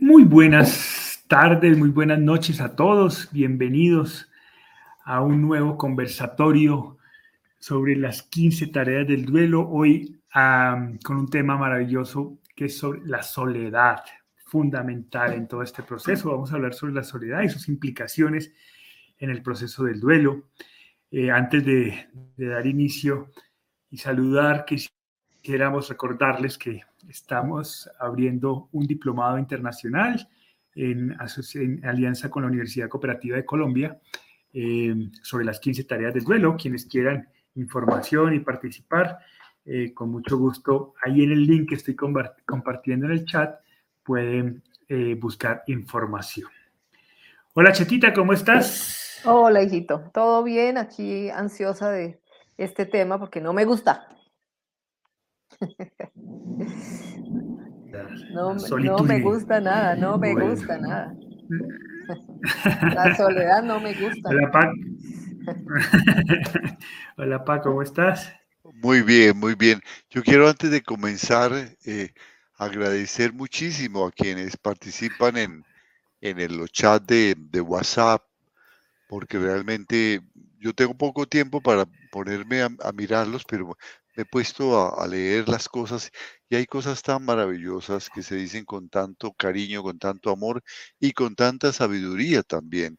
Muy buenas tardes, muy buenas noches a todos. Bienvenidos a un nuevo conversatorio sobre las 15 tareas del duelo. Hoy con un tema maravilloso que es sobre la soledad, fundamental en todo este proceso. Vamos a hablar sobre la soledad y sus implicaciones en el proceso del duelo. Eh, antes de, de dar inicio y saludar, quisiéramos recordarles que estamos abriendo un diplomado internacional en, alianza con la Universidad Cooperativa de Colombia eh, sobre las 15 tareas del duelo. Quienes quieran información y participar, eh, con mucho gusto, ahí en el link que estoy compartiendo en el chat, pueden eh, buscar información. Hola Chetita, ¿cómo estás? Hola hijito, todo bien, aquí ansiosa de este tema porque no me gusta. No, no, me gusta nada, no me gusta nada. La soledad no me gusta. Hola, Pac. Hola, Pac, ¿cómo estás? Muy bien, muy bien. Yo quiero antes de comenzar eh, agradecer muchísimo a quienes participan en, en el chat de, de WhatsApp, porque realmente yo tengo poco tiempo para ponerme a, mirarlos, pero he puesto a, leer las cosas y hay cosas tan maravillosas que se dicen con tanto cariño, con tanto amor y con tanta sabiduría también.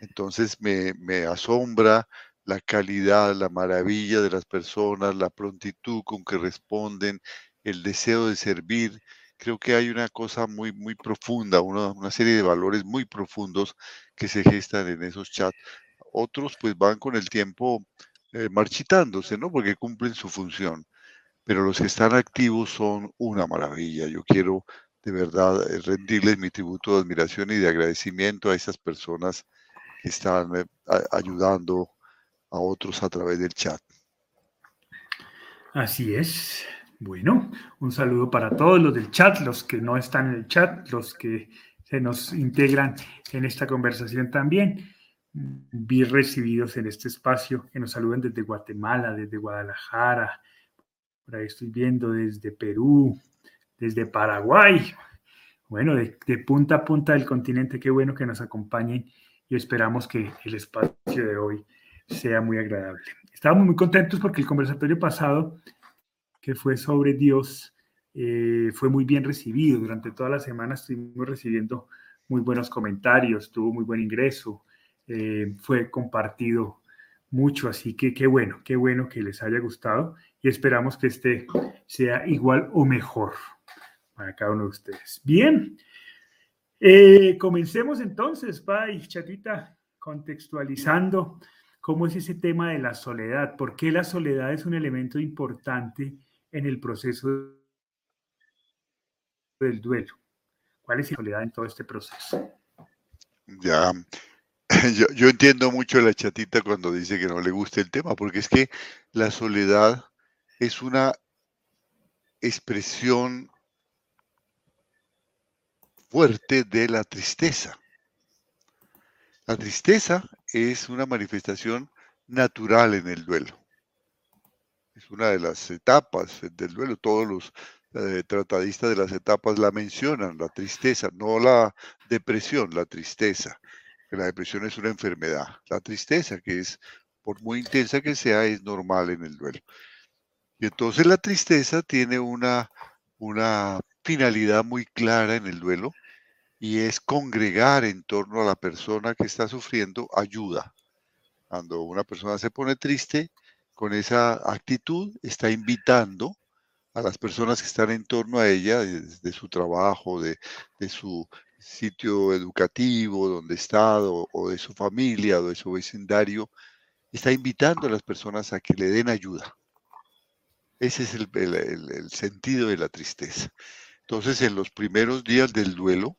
Entonces me, me asombra la calidad, la maravilla de las personas, la prontitud con que responden, el deseo de servir. Creo que hay una cosa muy, muy profunda, una, una serie de valores muy profundos que se gestan en esos chats. Otros pues van con el tiempo eh, marchitándose, ¿no? Porque cumplen su función. Pero los que están activos son una maravilla. Yo quiero de verdad eh, rendirles mi tributo de admiración y de agradecimiento a esas personas que están eh, ayudando a otros a través del chat. Así es. Bueno, un saludo para todos los del chat, los que no están en el chat, los que se nos integran en esta conversación también vi recibidos en este espacio, que nos saluden desde Guatemala, desde Guadalajara, por ahí estoy viendo desde Perú, desde Paraguay, bueno, de, punta a punta del continente, qué bueno que nos acompañen y esperamos que el espacio de hoy sea muy agradable. Estábamos muy contentos porque el conversatorio pasado, que fue sobre Dios, eh, fue muy bien recibido. Durante toda la semana estuvimos recibiendo muy buenos comentarios, tuvo muy buen ingreso, eh, fue compartido mucho, así que qué bueno, qué bueno que les haya gustado y esperamos que este sea igual o mejor para cada uno de ustedes. Bien, eh, comencemos entonces, Pai, chatita, contextualizando cómo es ese tema de la soledad, por qué la soledad es un elemento importante en el proceso del duelo. ¿Cuál es la soledad en todo este proceso? Ya, Yo, entiendo mucho la chatita cuando dice que no le gusta el tema, porque es que la soledad es una expresión fuerte de la tristeza. La tristeza es una manifestación natural en el duelo. Es una de las etapas del duelo. Todos los eh, tratadistas de las etapas la mencionan, la tristeza, no la depresión, la tristeza la depresión es una enfermedad. La tristeza, que es, por muy intensa que sea, es normal en el duelo. Y entonces la tristeza tiene una, una finalidad muy clara en el duelo y es congregar en torno a la persona que está sufriendo ayuda. Cuando una persona se pone triste, con esa actitud está invitando a las personas que están en torno a ella, de, su trabajo, de, de, su sitio educativo donde está o, de su familia o de su vecindario, está invitando a las personas a que le den ayuda. Ese es el, sentido de la tristeza. Entonces, en los primeros días del duelo,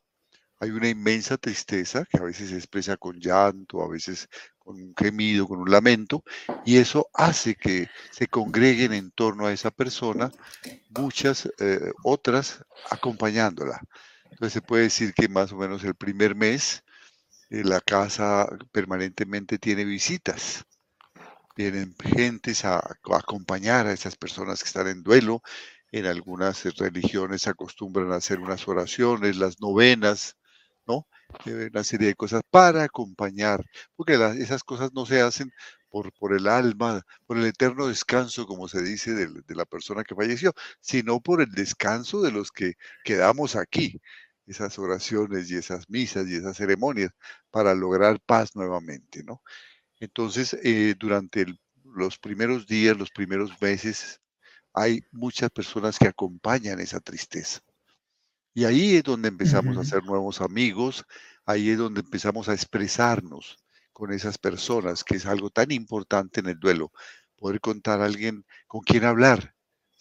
hay una inmensa tristeza que a veces se expresa con llanto, a veces con un gemido, con un lamento, y eso hace que se congreguen en torno a esa persona muchas eh, otras acompañándola. Entonces se puede decir que más o menos el primer mes eh, la casa permanentemente tiene visitas. Vienen gentes a, acompañar a esas personas que están en duelo En algunas religiones acostumbran a hacer unas oraciones, las novenas, ¿no? Una serie de cosas para acompañar, porque esas cosas no se hacen por, por, el alma, por el eterno descanso, como se dice, de, de, la persona que falleció, sino por el descanso de los que quedamos aquí, esas oraciones y esas misas y esas ceremonias, para lograr paz nuevamente, ¿no? Entonces, eh, durante los primeros días, los primeros meses, hay muchas personas que acompañan esa tristeza. Y ahí es donde empezamos a hacer nuevos amigos, ahí es donde empezamos a expresarnos con esas personas, que es algo tan importante en el duelo, poder contar a alguien con quien hablar.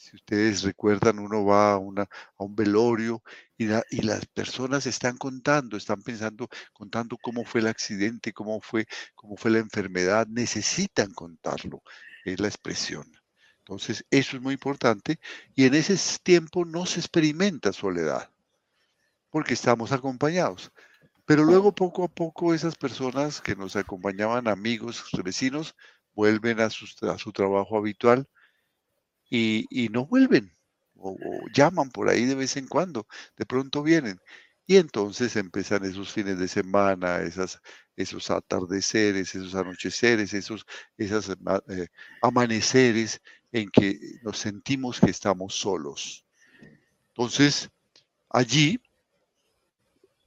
Si ustedes recuerdan, uno va a, una, a un velorio y, las personas están contando, están pensando, contando cómo fue el accidente, cómo fue, cómo fue la enfermedad, necesitan contarlo, es la expresión. Entonces, eso es muy importante y en ese tiempo no se experimenta soledad, porque estamos acompañados. Pero luego, poco a poco, esas personas que nos acompañaban, amigos, vecinos, vuelven a su, a su trabajo habitual y, no vuelven o, llaman por ahí de vez en cuando, de pronto vienen. Y entonces empiezan esos fines de semana, esas, esos atardeceres, esos anocheceres, esos esas, eh, amaneceres en que nos sentimos que estamos solos. Entonces, allí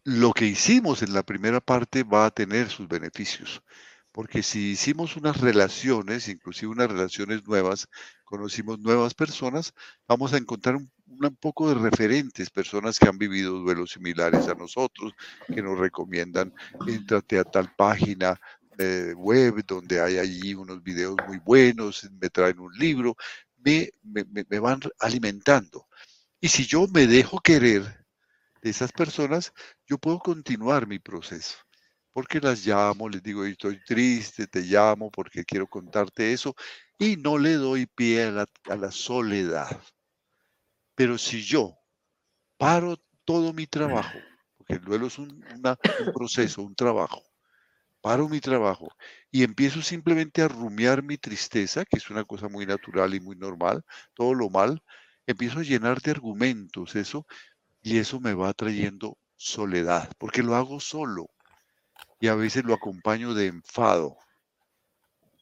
lo que hicimos en la primera parte va a tener sus beneficios, porque si hicimos unas relaciones, inclusive unas relaciones nuevas, conocimos nuevas personas, vamos a encontrar un, poco de referentes, personas que han vivido duelos similares a nosotros, que nos recomiendan, entrate a tal página, web donde hay allí unos videos muy buenos, me traen un libro, me, me, van alimentando. Y si yo me dejo querer de esas personas, yo puedo continuar mi proceso. Porque las llamo, les digo, estoy triste, te llamo porque quiero contarte eso y no le doy pie a la, soledad. Pero si yo paro todo mi trabajo, porque el duelo es un, un proceso, un trabajo, paro mi trabajo y empiezo simplemente a rumiar mi tristeza, que es una cosa muy natural y muy normal, todo lo mal, empiezo a llenar de argumentos eso y eso me va trayendo soledad, porque lo hago solo y a veces lo acompaño de enfado.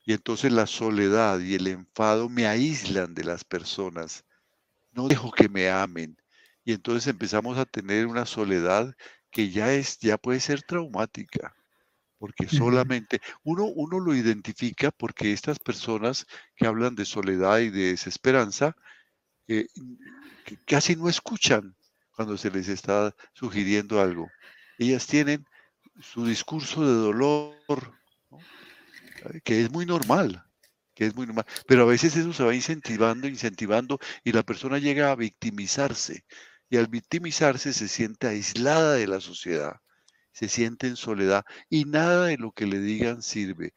Y entonces la soledad y el enfado me aíslan de las personas. No dejo que me amen. Y entonces empezamos a tener una soledad que ya es, ya puede ser traumática porque solamente uno, uno lo identifica porque estas personas que hablan de soledad y de desesperanza eh, casi no escuchan cuando se les está sugiriendo algo. Ellas tienen su discurso de dolor, que es muy normal, que es muy normal, pero a veces eso se va incentivando, incentivando y la persona llega a victimizarse y al victimizarse se siente aislada de la sociedad se siente en soledad y nada de lo que le digan sirve.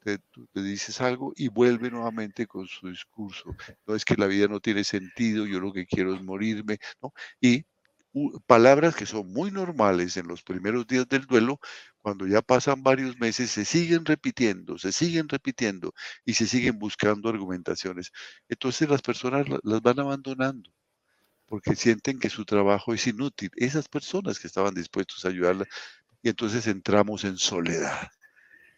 Te, te dices algo y vuelve nuevamente con su discurso. No es que la vida no tiene sentido, yo lo que quiero es morirme, ¿no? Y palabras que son muy normales en los primeros días del duelo, cuando ya pasan varios meses, se siguen repitiendo, se siguen repitiendo y se siguen buscando argumentaciones. Entonces las personas las van abandonando porque sienten que su trabajo es inútil. Esas personas que estaban dispuestos a ayudarla, y entonces entramos en soledad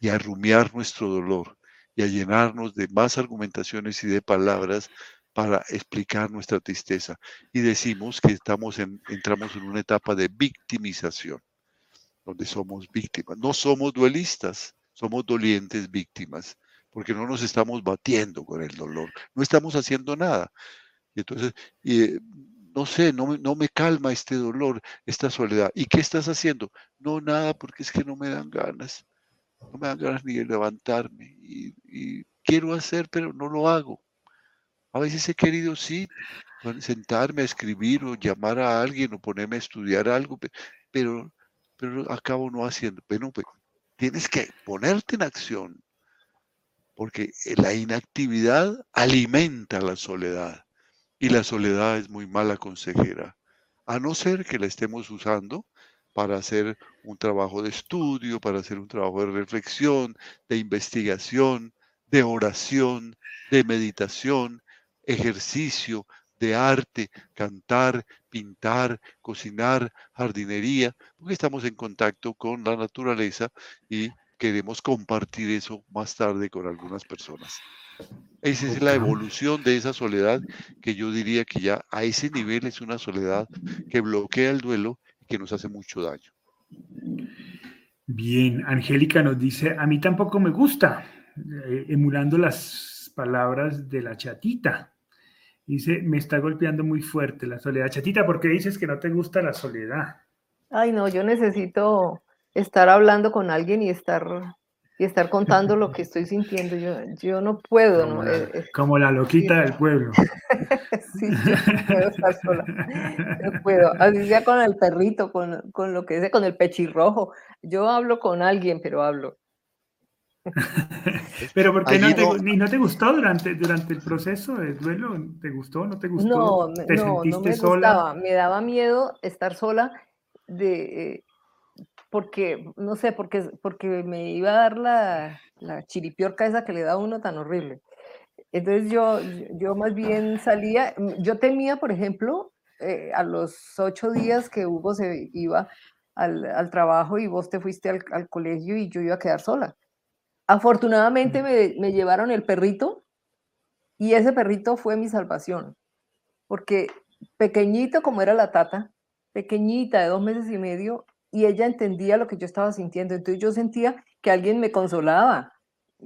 y a rumiar nuestro dolor y a llenarnos de más argumentaciones y de palabras para explicar nuestra tristeza. Y decimos que estamos en, entramos en una etapa de victimización, donde somos víctimas. No somos duelistas, somos dolientes víctimas, porque no nos estamos batiendo con el dolor, no estamos haciendo nada. Y entonces, y, no sé, no, no me calma este dolor, esta soledad. ¿Y qué estás haciendo? No, nada, porque es que no me dan ganas. No me dan ganas ni de levantarme. Y, quiero hacer, pero no lo hago. A veces he querido, sí, sentarme a escribir o llamar a alguien o ponerme a estudiar algo, pero, pero acabo no haciendo. Pero pues, tienes que ponerte en acción, porque la inactividad alimenta la soledad. Y la soledad es muy mala consejera, a no ser que la estemos usando para hacer un trabajo de estudio, para hacer un trabajo de reflexión, de investigación, de oración, de meditación, ejercicio, de arte, cantar, pintar, cocinar, jardinería, porque estamos en contacto con la naturaleza y queremos compartir eso más tarde con algunas personas. Esa es la evolución de esa soledad que yo diría que ya a ese nivel es una soledad que bloquea el duelo y que nos hace mucho daño. Bien, Angélica nos dice, a mí tampoco me gusta, eh, emulando las palabras de la chatita. Dice, me está golpeando muy fuerte la soledad. Chatita, ¿por qué dices que no te gusta la soledad? Ay, no, yo necesito estar hablando con alguien y estar y estar contando lo que estoy sintiendo. Yo, yo no puedo, como ¿no? La, eh, eh, como la loquita del pueblo. sí, yo no puedo estar sola. No puedo. Así sea con el perrito, con, con lo que sea, con el pechirrojo. Yo hablo con alguien, pero hablo. pero ¿por qué no te, no... no te, gustó durante, durante el proceso del duelo? ¿Te gustó? ¿No te gustó? No, ¿Te no, no me sola? gustaba. Me daba miedo estar sola de, eh, porque, no sé, porque, porque me iba a dar la, la chiripiorca esa que le da a uno tan horrible. Entonces yo, yo más bien salía, yo temía, por ejemplo, eh, a los ocho días que Hugo se iba al, al trabajo y vos te fuiste al, al, colegio y yo iba a quedar sola. Afortunadamente me, me llevaron el perrito y ese perrito fue mi salvación, porque pequeñito como era la tata, pequeñita de dos meses y medio, y ella entendía lo que yo estaba sintiendo. Entonces yo sentía que alguien me consolaba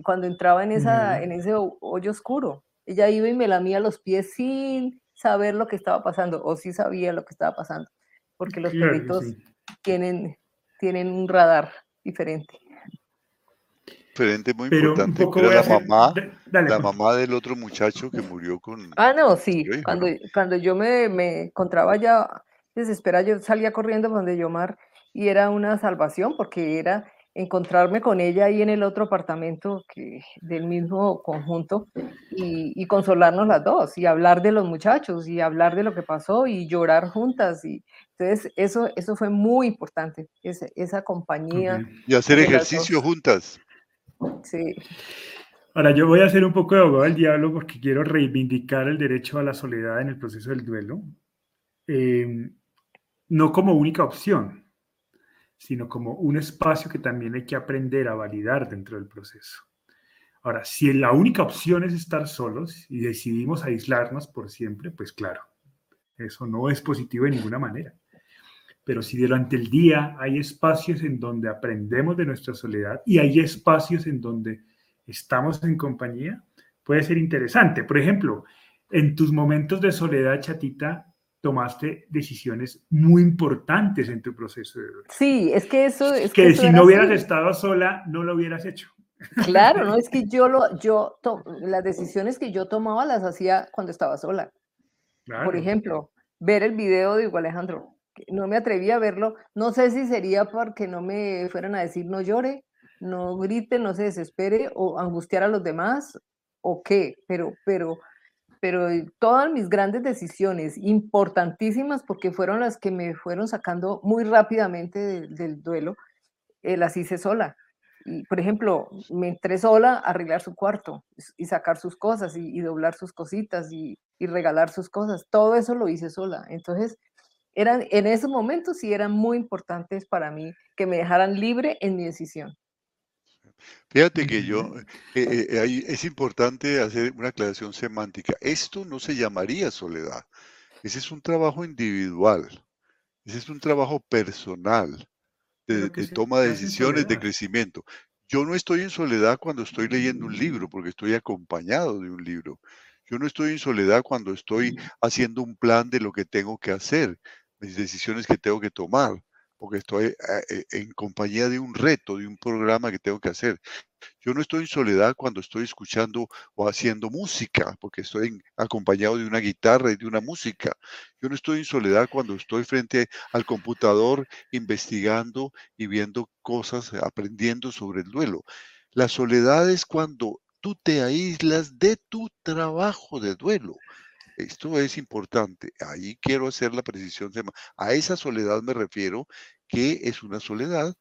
cuando entraba en, esa, uh -huh. en ese hoyo oscuro. Ella iba y me lamía los pies sin saber lo que estaba pasando, o sí sabía lo que estaba pasando, porque los Claro perritos sí. tienen, tienen un radar diferente. Diferente, muy Pero importante. poco Era la hacer- mamá, da- dale, la Juan. mamá del otro muchacho que murió con. Ah, no, sí. Hijo, Cuando, ¿no? cuando yo me, me encontraba ya desesperada, yo salía corriendo donde Yomar y era una salvación porque era encontrarme con ella ahí en el otro apartamento que, del mismo conjunto y, y consolarnos las dos y hablar de los muchachos y hablar de lo que pasó y llorar juntas. Y, entonces, eso, eso fue muy importante, ese- esa compañía. Y hacer ejercicio juntas. Sí, Ahora yo voy a hacer un poco de abogado del diablo porque quiero reivindicar el derecho a la soledad en el proceso del duelo, eh, no como única opción, sino como un espacio que también hay que aprender a validar dentro del proceso. Ahora, si la única opción es estar solos y decidimos aislarnos por siempre, pues claro, eso no es positivo de ninguna manera. Pero si durante el día hay espacios en donde aprendemos de nuestra soledad y hay espacios en donde estamos en compañía, puede ser interesante. Por ejemplo, en tus momentos de soledad, chatita, tomaste decisiones muy importantes en tu proceso de duelo. sí, es que eso es Que eso si no hubieras así. estado sola, no lo hubieras hecho. Claro, no es que yo lo, yo to- las decisiones que yo tomaba las hacía cuando estaba sola. Claro. Por ejemplo, ver el video de Hugo Alejandro. No me atreví a verlo. No sé si sería porque no me fueran a decir no llore, no grite, no se desespere o angustiar a los demás o qué, pero, pero, pero todas mis grandes decisiones importantísimas porque fueron las que me fueron sacando muy rápidamente del, duelo, eh, las hice sola. Y, por ejemplo, me entré sola a arreglar su cuarto y sacar sus cosas y, y doblar sus cositas y, y regalar sus cosas. Todo eso lo hice sola. Entonces, eran, en esos momentos sí eran muy importantes para mí que me dejaran libre en mi decisión. Fíjate que yo, eh, eh, es importante hacer una aclaración semántica. Esto no se llamaría soledad. Ese es un trabajo individual. Ese es un trabajo personal de, de toma de decisiones, de crecimiento. Yo no estoy en soledad cuando estoy leyendo un libro, porque estoy acompañado de un libro. Yo no estoy en soledad cuando estoy haciendo un plan de lo que tengo que hacer, mis decisiones que tengo que tomar, porque estoy eh, eh, en compañía de un reto, de un programa que tengo que hacer. Yo no estoy en soledad cuando estoy escuchando o haciendo música, porque estoy acompañado de una guitarra y de una música. Yo no estoy en soledad cuando estoy frente al computador investigando y viendo cosas, aprendiendo sobre el duelo. La soledad es cuando tú te aíslas de tu trabajo de duelo. Esto es importante. Ahí quiero hacer la precisión. A esa soledad me refiero que es una soledad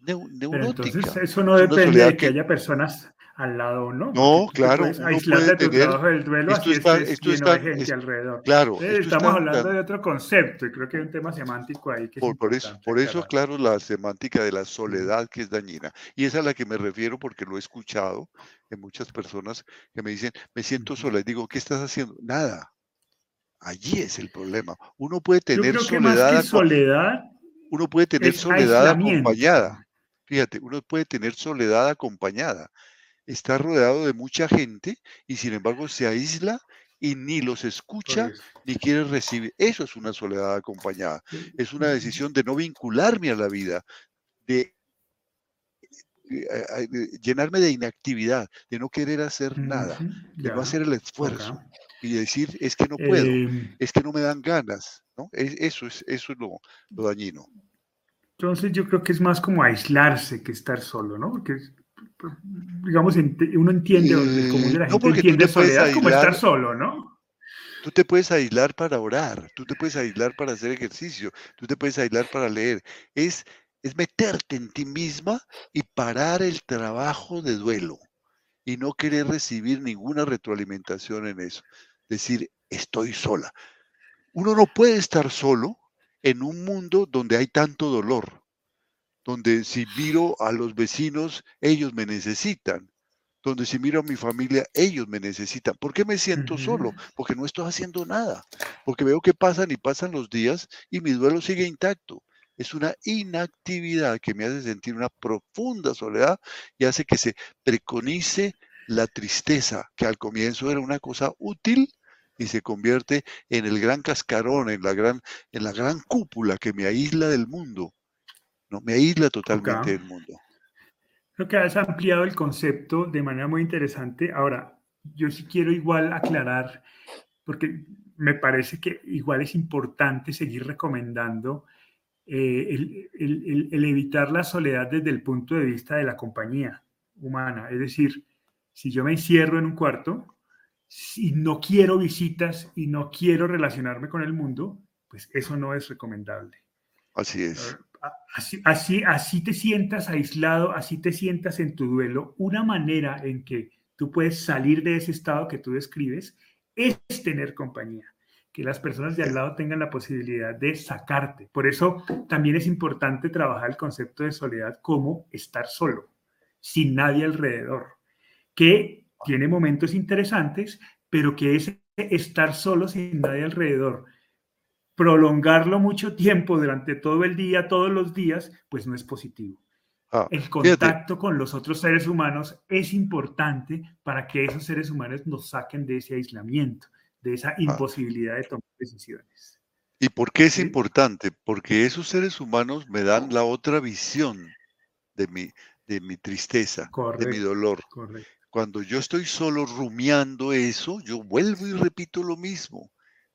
neu- Pero entonces neurótica. eso no depende de que que haya personas al lado no. No, claro. Aislarte de tu trabajo del duelo, esto así está, esto está, gente alrededor. Claro. estamos hablando de otro concepto y creo que hay un tema semántico ahí que por, por eso, por eso, claro, la semántica de la soledad que es dañina. Y es a la que me refiero porque lo he escuchado en muchas personas que me dicen, me siento sola. Y digo, ¿qué estás haciendo? Nada. Allí es el problema. Uno puede tener soledad. soledad uno puede tener soledad acompañada. Fíjate, uno puede tener soledad acompañada. Está rodeado de mucha gente y sin embargo se aísla y ni los escucha ni quiere recibir. Eso es una soledad acompañada. Es una decisión de no vincularme a la vida, de, llenarme de inactividad, de no querer hacer nada, de no hacer el esfuerzo y decir es que no puedo, em. es que no me dan ganas. ¿no? eso es, eso es lo, dañino. Entonces yo creo que es más como aislarse que estar solo, ¿no? Porque digamos, uno entiende, eh, como la gente entiende soledad como estar solo, ¿no? Tú te puedes aislar para orar, tú te puedes aislar para hacer ejercicio, tú te puedes aislar para leer. Es, es meterte en ti misma y parar el trabajo de duelo y no querer recibir ninguna retroalimentación en eso. Decir, estoy sola. Uno no puede estar solo en un mundo donde hay tanto dolor, donde si miro a los vecinos, ellos me necesitan, donde si miro a mi familia, ellos me necesitan. ¿Por qué me siento solo? Porque no estoy haciendo nada, porque veo que pasan y pasan los días y mi duelo sigue intacto. Es una inactividad que me hace sentir una profunda soledad y hace que se preconice la tristeza, que al comienzo era una cosa útil, y se convierte en el gran cascarón, en la gran, en la gran cúpula que me aísla del mundo. ¿No? Me aísla totalmente del mundo. Creo que has ampliado el concepto de manera muy interesante. Ahora, yo sí quiero igual aclarar, porque me parece que igual es importante seguir recomendando eh, el, el, el, evitar la soledad desde el punto de vista de la compañía humana. Es decir, si yo me encierro en un cuarto, si no quiero visitas y no quiero relacionarme con el mundo, pues eso no es recomendable. Así es. Así, así, así te sientas aislado, así te sientas en tu duelo. Una manera en que tú puedes salir de ese estado que tú describes es tener compañía, que las personas de al lado tengan la posibilidad de sacarte. Por eso también es importante trabajar el concepto de soledad como estar solo, sin nadie alrededor, que tiene momentos interesantes, pero que es estar solo sin nadie alrededor, prolongarlo mucho tiempo durante todo el día, todos los días, pues no es positivo. Ah, el contacto con los otros seres humanos es importante para que esos seres humanos nos saquen de ese aislamiento, de esa ah. imposibilidad de tomar decisiones. ¿Y por qué es importante? Porque esos seres humanos me dan la otra visión de mi, de mi tristeza, de mi dolor. Correcto. Cuando yo estoy solo rumiando eso, yo vuelvo y repito lo mismo.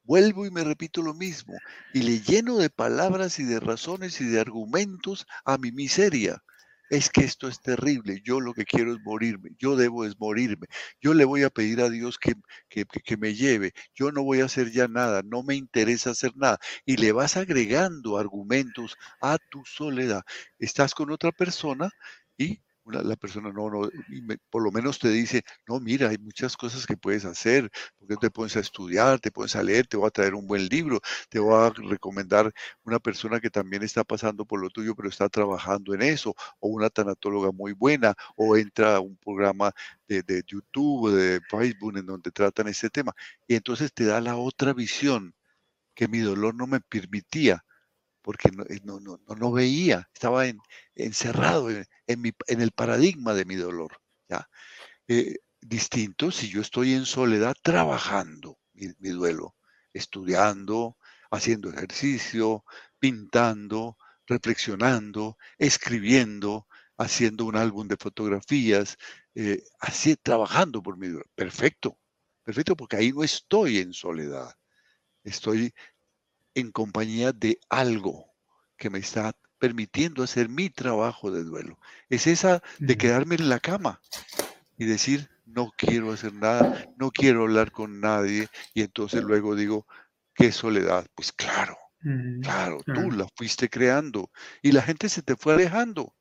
Vuelvo y me repito lo mismo. Y le lleno de palabras y de razones y de argumentos a mi miseria. Es que esto es terrible. Yo lo que quiero es morirme. Yo debo es morirme. Yo le voy a pedir a Dios que, que, que me lleve. Yo no voy a hacer ya nada. No me interesa hacer nada. Y le vas agregando argumentos a tu soledad. Estás con otra persona y la persona no, no, por lo menos te dice, no, mira, hay muchas cosas que puedes hacer, porque te pones a estudiar, te pones a leer, te voy a traer un buen libro, te voy a recomendar una persona que también está pasando por lo tuyo, pero está trabajando en eso, o una tanatóloga muy buena, o entra a un programa de, de YouTube, de Facebook, en donde tratan este tema, y entonces te da la otra visión que mi dolor no me permitía porque eh, no, no, no, no veía, estaba encerrado en, el paradigma de mi dolor. ¿ya? Eh, distinto si yo estoy en soledad trabajando mi, mi duelo, estudiando, haciendo ejercicio, pintando, reflexionando, escribiendo, haciendo un álbum de fotografías, eh, así trabajando por mi duelo. Perfecto, perfecto, porque ahí no estoy en soledad. Estoy en compañía de algo que me está permitiendo hacer mi trabajo de duelo. Es esa de quedarme en la cama y decir, no quiero hacer nada, no quiero hablar con nadie. Y entonces luego digo, ¿qué soledad? Pues claro, claro, tú la fuiste creando y la gente se te fue alejando.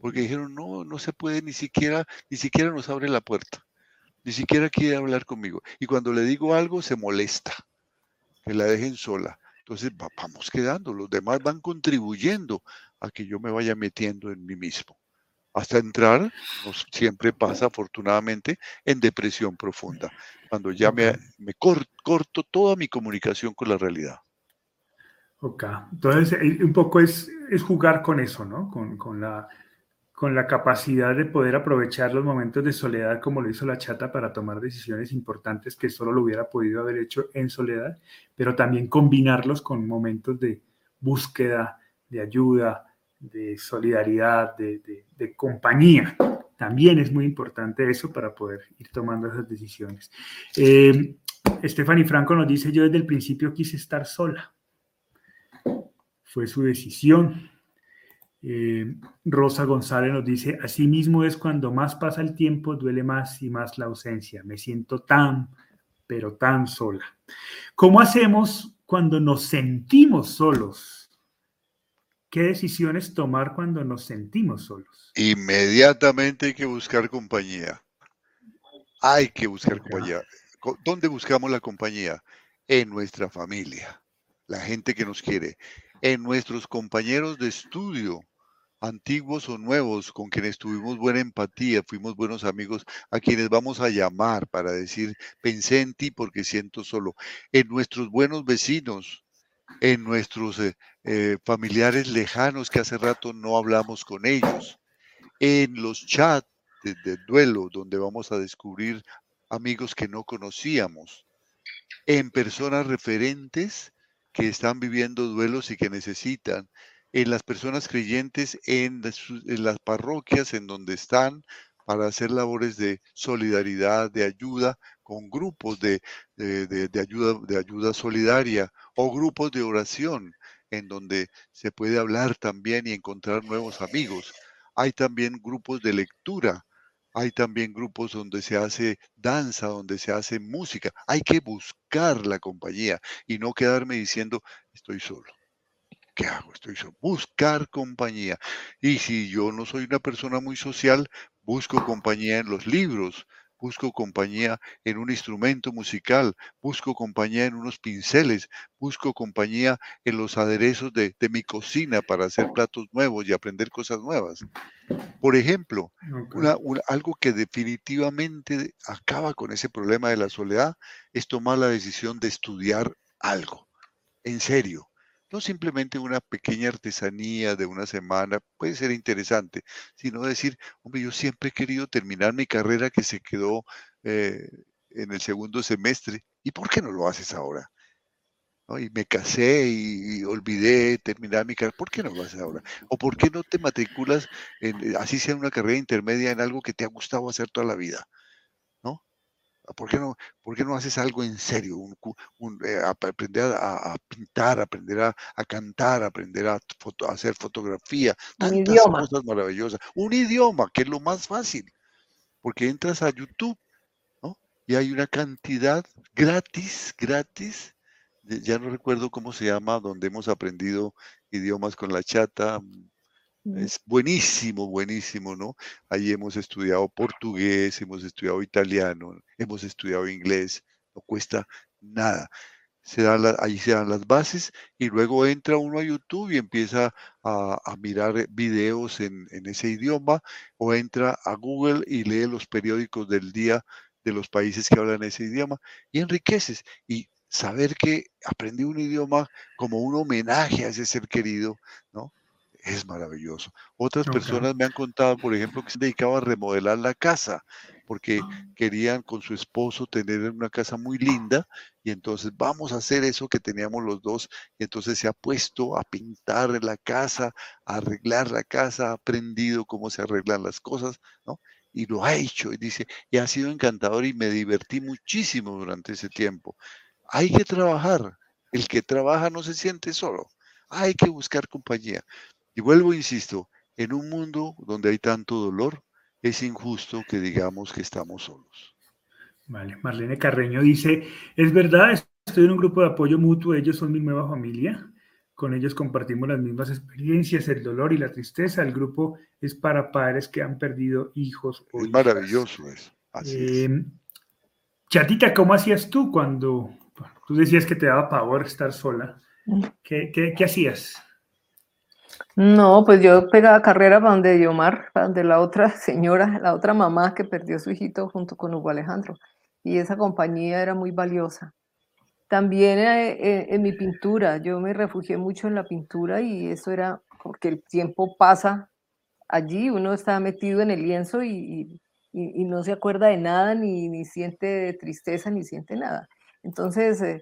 porque dijeron, no, no se puede, ni siquiera, ni siquiera nos abre la puerta, ni siquiera quiere hablar conmigo. Y cuando le digo algo, se molesta, que la dejen sola. Entonces vamos quedando, los demás van contribuyendo a que yo me vaya metiendo en mí mismo. Hasta entrar, nos, siempre pasa afortunadamente, en depresión profunda, cuando ya me, me corto toda mi comunicación con la realidad. Ok, entonces eh, un poco es, es jugar con eso, ¿no? Con, con, la, con la capacidad de poder aprovechar los momentos de soledad como lo hizo la chata para tomar decisiones importantes que solo lo hubiera podido haber hecho en soledad, pero también combinarlos con momentos de búsqueda, de ayuda, de solidaridad, de, de, compañía. También es muy importante eso para poder ir tomando esas decisiones. Eh, Stephanie Franco nos dice, yo desde el principio quise estar sola. Fue su decisión. Eh, Rosa González nos dice, así mismo es cuando más pasa el tiempo, duele más y más la ausencia. Me siento tan, pero tan sola. ¿Cómo hacemos cuando nos sentimos solos? ¿Qué decisiones tomar cuando nos sentimos solos? Inmediatamente hay que buscar compañía. Hay que buscar compañía. ¿Dónde buscamos la compañía? En nuestra familia, la gente que nos quiere, en nuestros compañeros de estudio, antiguos o nuevos, con quienes tuvimos buena empatía, fuimos buenos amigos, a quienes vamos a llamar para decir, pensé en ti porque siento solo, en nuestros buenos vecinos, en nuestros eh, eh, familiares lejanos que hace rato no hablamos con ellos, en los chats de, duelo donde vamos a descubrir amigos que no conocíamos, en personas referentes que están viviendo duelos y que necesitan en las personas creyentes, en, las parroquias en donde están, para hacer labores de solidaridad, de ayuda, con grupos de, ayuda, de ayuda solidaria o grupos de oración, en donde se puede hablar también y encontrar nuevos amigos. Hay también grupos de lectura, hay también grupos donde se hace danza, donde se hace música. Hay que buscar la compañía y no quedarme diciendo, estoy solo. ¿Qué hago? Estoy solo. Buscar compañía. Y si yo no soy una persona muy social, busco compañía en los libros, busco compañía en un instrumento musical, busco compañía en unos pinceles, busco compañía en los aderezos de, mi cocina para hacer platos nuevos y aprender cosas nuevas. Por ejemplo, algo que definitivamente acaba con ese problema de la soledad es tomar la decisión de estudiar algo, en serio no simplemente una pequeña artesanía de una semana, puede ser interesante, sino decir, hombre, yo siempre he querido terminar mi carrera que se quedó eh, en el segundo semestre, ¿y por qué no lo haces ahora? Y me casé y, olvidé terminar mi carrera, ¿por qué no lo haces ahora? ¿O por qué no te matriculas, en, así sea una carrera intermedia, en algo que te ha gustado hacer toda la vida? ¿Por qué no, por qué no haces algo en serio? Eh, aprender a, pintar, aprender a, cantar, aprender a, hacer fotografía, un idioma. cosas maravillosas. Un idioma, que es lo más fácil, porque entras a YouTube ¿no? y hay una cantidad gratis, gratis, ya no recuerdo cómo se llama, donde hemos aprendido idiomas con la chata, es buenísimo, buenísimo, ¿no? Ahí hemos estudiado portugués, hemos estudiado italiano, hemos estudiado inglés, no cuesta nada. Se ahí se dan las bases y luego entra uno a YouTube y empieza a, mirar videos en, en, ese idioma o entra a Google y lee los periódicos del día de los países que hablan ese idioma y enriqueces. Y saber que aprendí un idioma como un homenaje a ese ser querido, ¿no? Es maravilloso. Otras personas me han contado, por ejemplo, que se dedicaban a remodelar la casa porque ah. querían con su esposo tener una casa muy linda y entonces vamos a hacer eso que teníamos los dos y entonces se ha puesto a pintar la casa, a arreglar la casa, ha aprendido cómo se arreglan las cosas, ¿no? Y lo ha hecho y dice, y ha sido encantador y me divertí muchísimo durante ese tiempo. Hay que trabajar. El que trabaja no se siente solo. Hay que buscar compañía. Y vuelvo, insisto, en un mundo donde hay tanto dolor, es injusto que digamos que estamos solos. Vale, Marlene Carreño dice, es verdad, estoy en un grupo de apoyo mutuo, ellos son mi nueva familia. con ellos compartimos las mismas experiencias, el dolor y la tristeza. El grupo es para padres que han perdido hijos. O es maravilloso eso. Así eh, Chatita, ¿cómo hacías tú cuando tú decías que te daba pavor estar sola? ¿Qué, qué, hacías? No, pues yo pegaba carrera para donde Diomar, para donde la otra señora, la otra mamá que perdió su hijito junto con Hugo Alejandro. Y esa compañía era muy valiosa. También eh, eh, en mi pintura, yo me refugié mucho en la pintura y eso era porque el tiempo pasa allí, uno está metido en el lienzo y, no se acuerda de nada, ni, ni, siente tristeza, ni siente nada. Entonces, eh,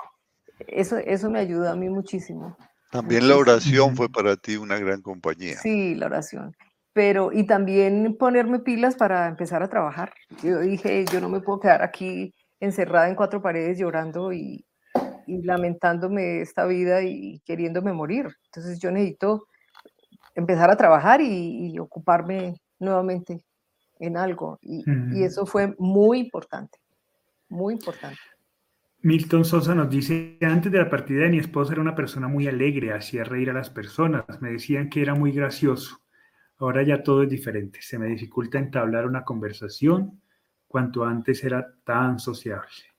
eso, eso me ayudó a mí muchísimo. También la oración fue para ti una gran compañía. Sí, la oración. Pero, y también ponerme pilas para empezar a trabajar. Yo dije, yo no me puedo quedar aquí encerrada en cuatro paredes llorando y, y lamentándome esta vida y queriéndome morir. Entonces yo necesito empezar a trabajar y, ocuparme nuevamente en algo. Y, eso fue muy importante, muy importante. Milton Sosa nos dice, antes de la partida de mi esposa era una persona muy alegre, hacía reír a las personas, me decían que era muy gracioso. Ahora ya todo es diferente, se me dificulta entablar una conversación cuanto antes era tan sociable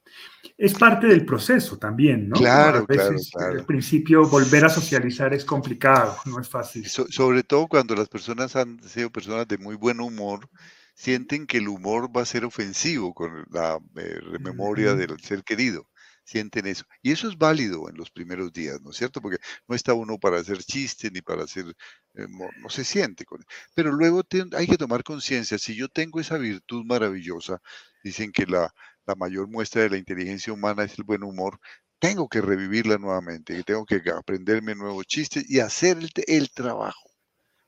es parte del proceso también, ¿no? Claro, claro, claro. Al principio volver a socializar es complicado, no es fácil. sobre todo cuando las personas han sido personas de muy buen humor, sienten que el humor va a ser ofensivo con la eh, memoria del ser querido. Sienten eso. Y eso es válido en los primeros días, ¿no es cierto? Porque no está uno para hacer chistes ni para hacer, eh, no se siente con Pero luego hay que tomar conciencia, si yo tengo esa virtud maravillosa, dicen que la, la mayor muestra de la inteligencia humana es el buen humor, tengo que revivirla nuevamente, tengo que aprenderme nuevos chistes y hacer el, trabajo,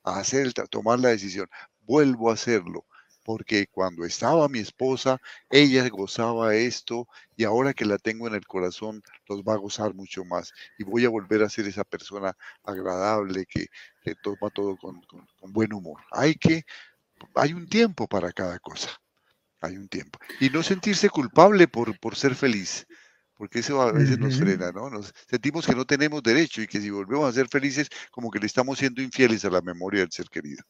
hacer el tomar la decisión. Vuelvo a hacerlo, porque cuando estaba mi esposa, ella gozaba esto y ahora que la tengo en el corazón, los va a gozar mucho más y voy a volver a ser esa persona agradable que, toma todo con, con buen humor. Hay que, hay un tiempo para cada cosa hay un tiempo. Y no sentirse culpable por, por ser feliz, porque eso a veces nos frena, ¿no? Nos sentimos que no tenemos derecho y que si volvemos a ser felices, como que le estamos siendo infieles a la memoria del ser querido.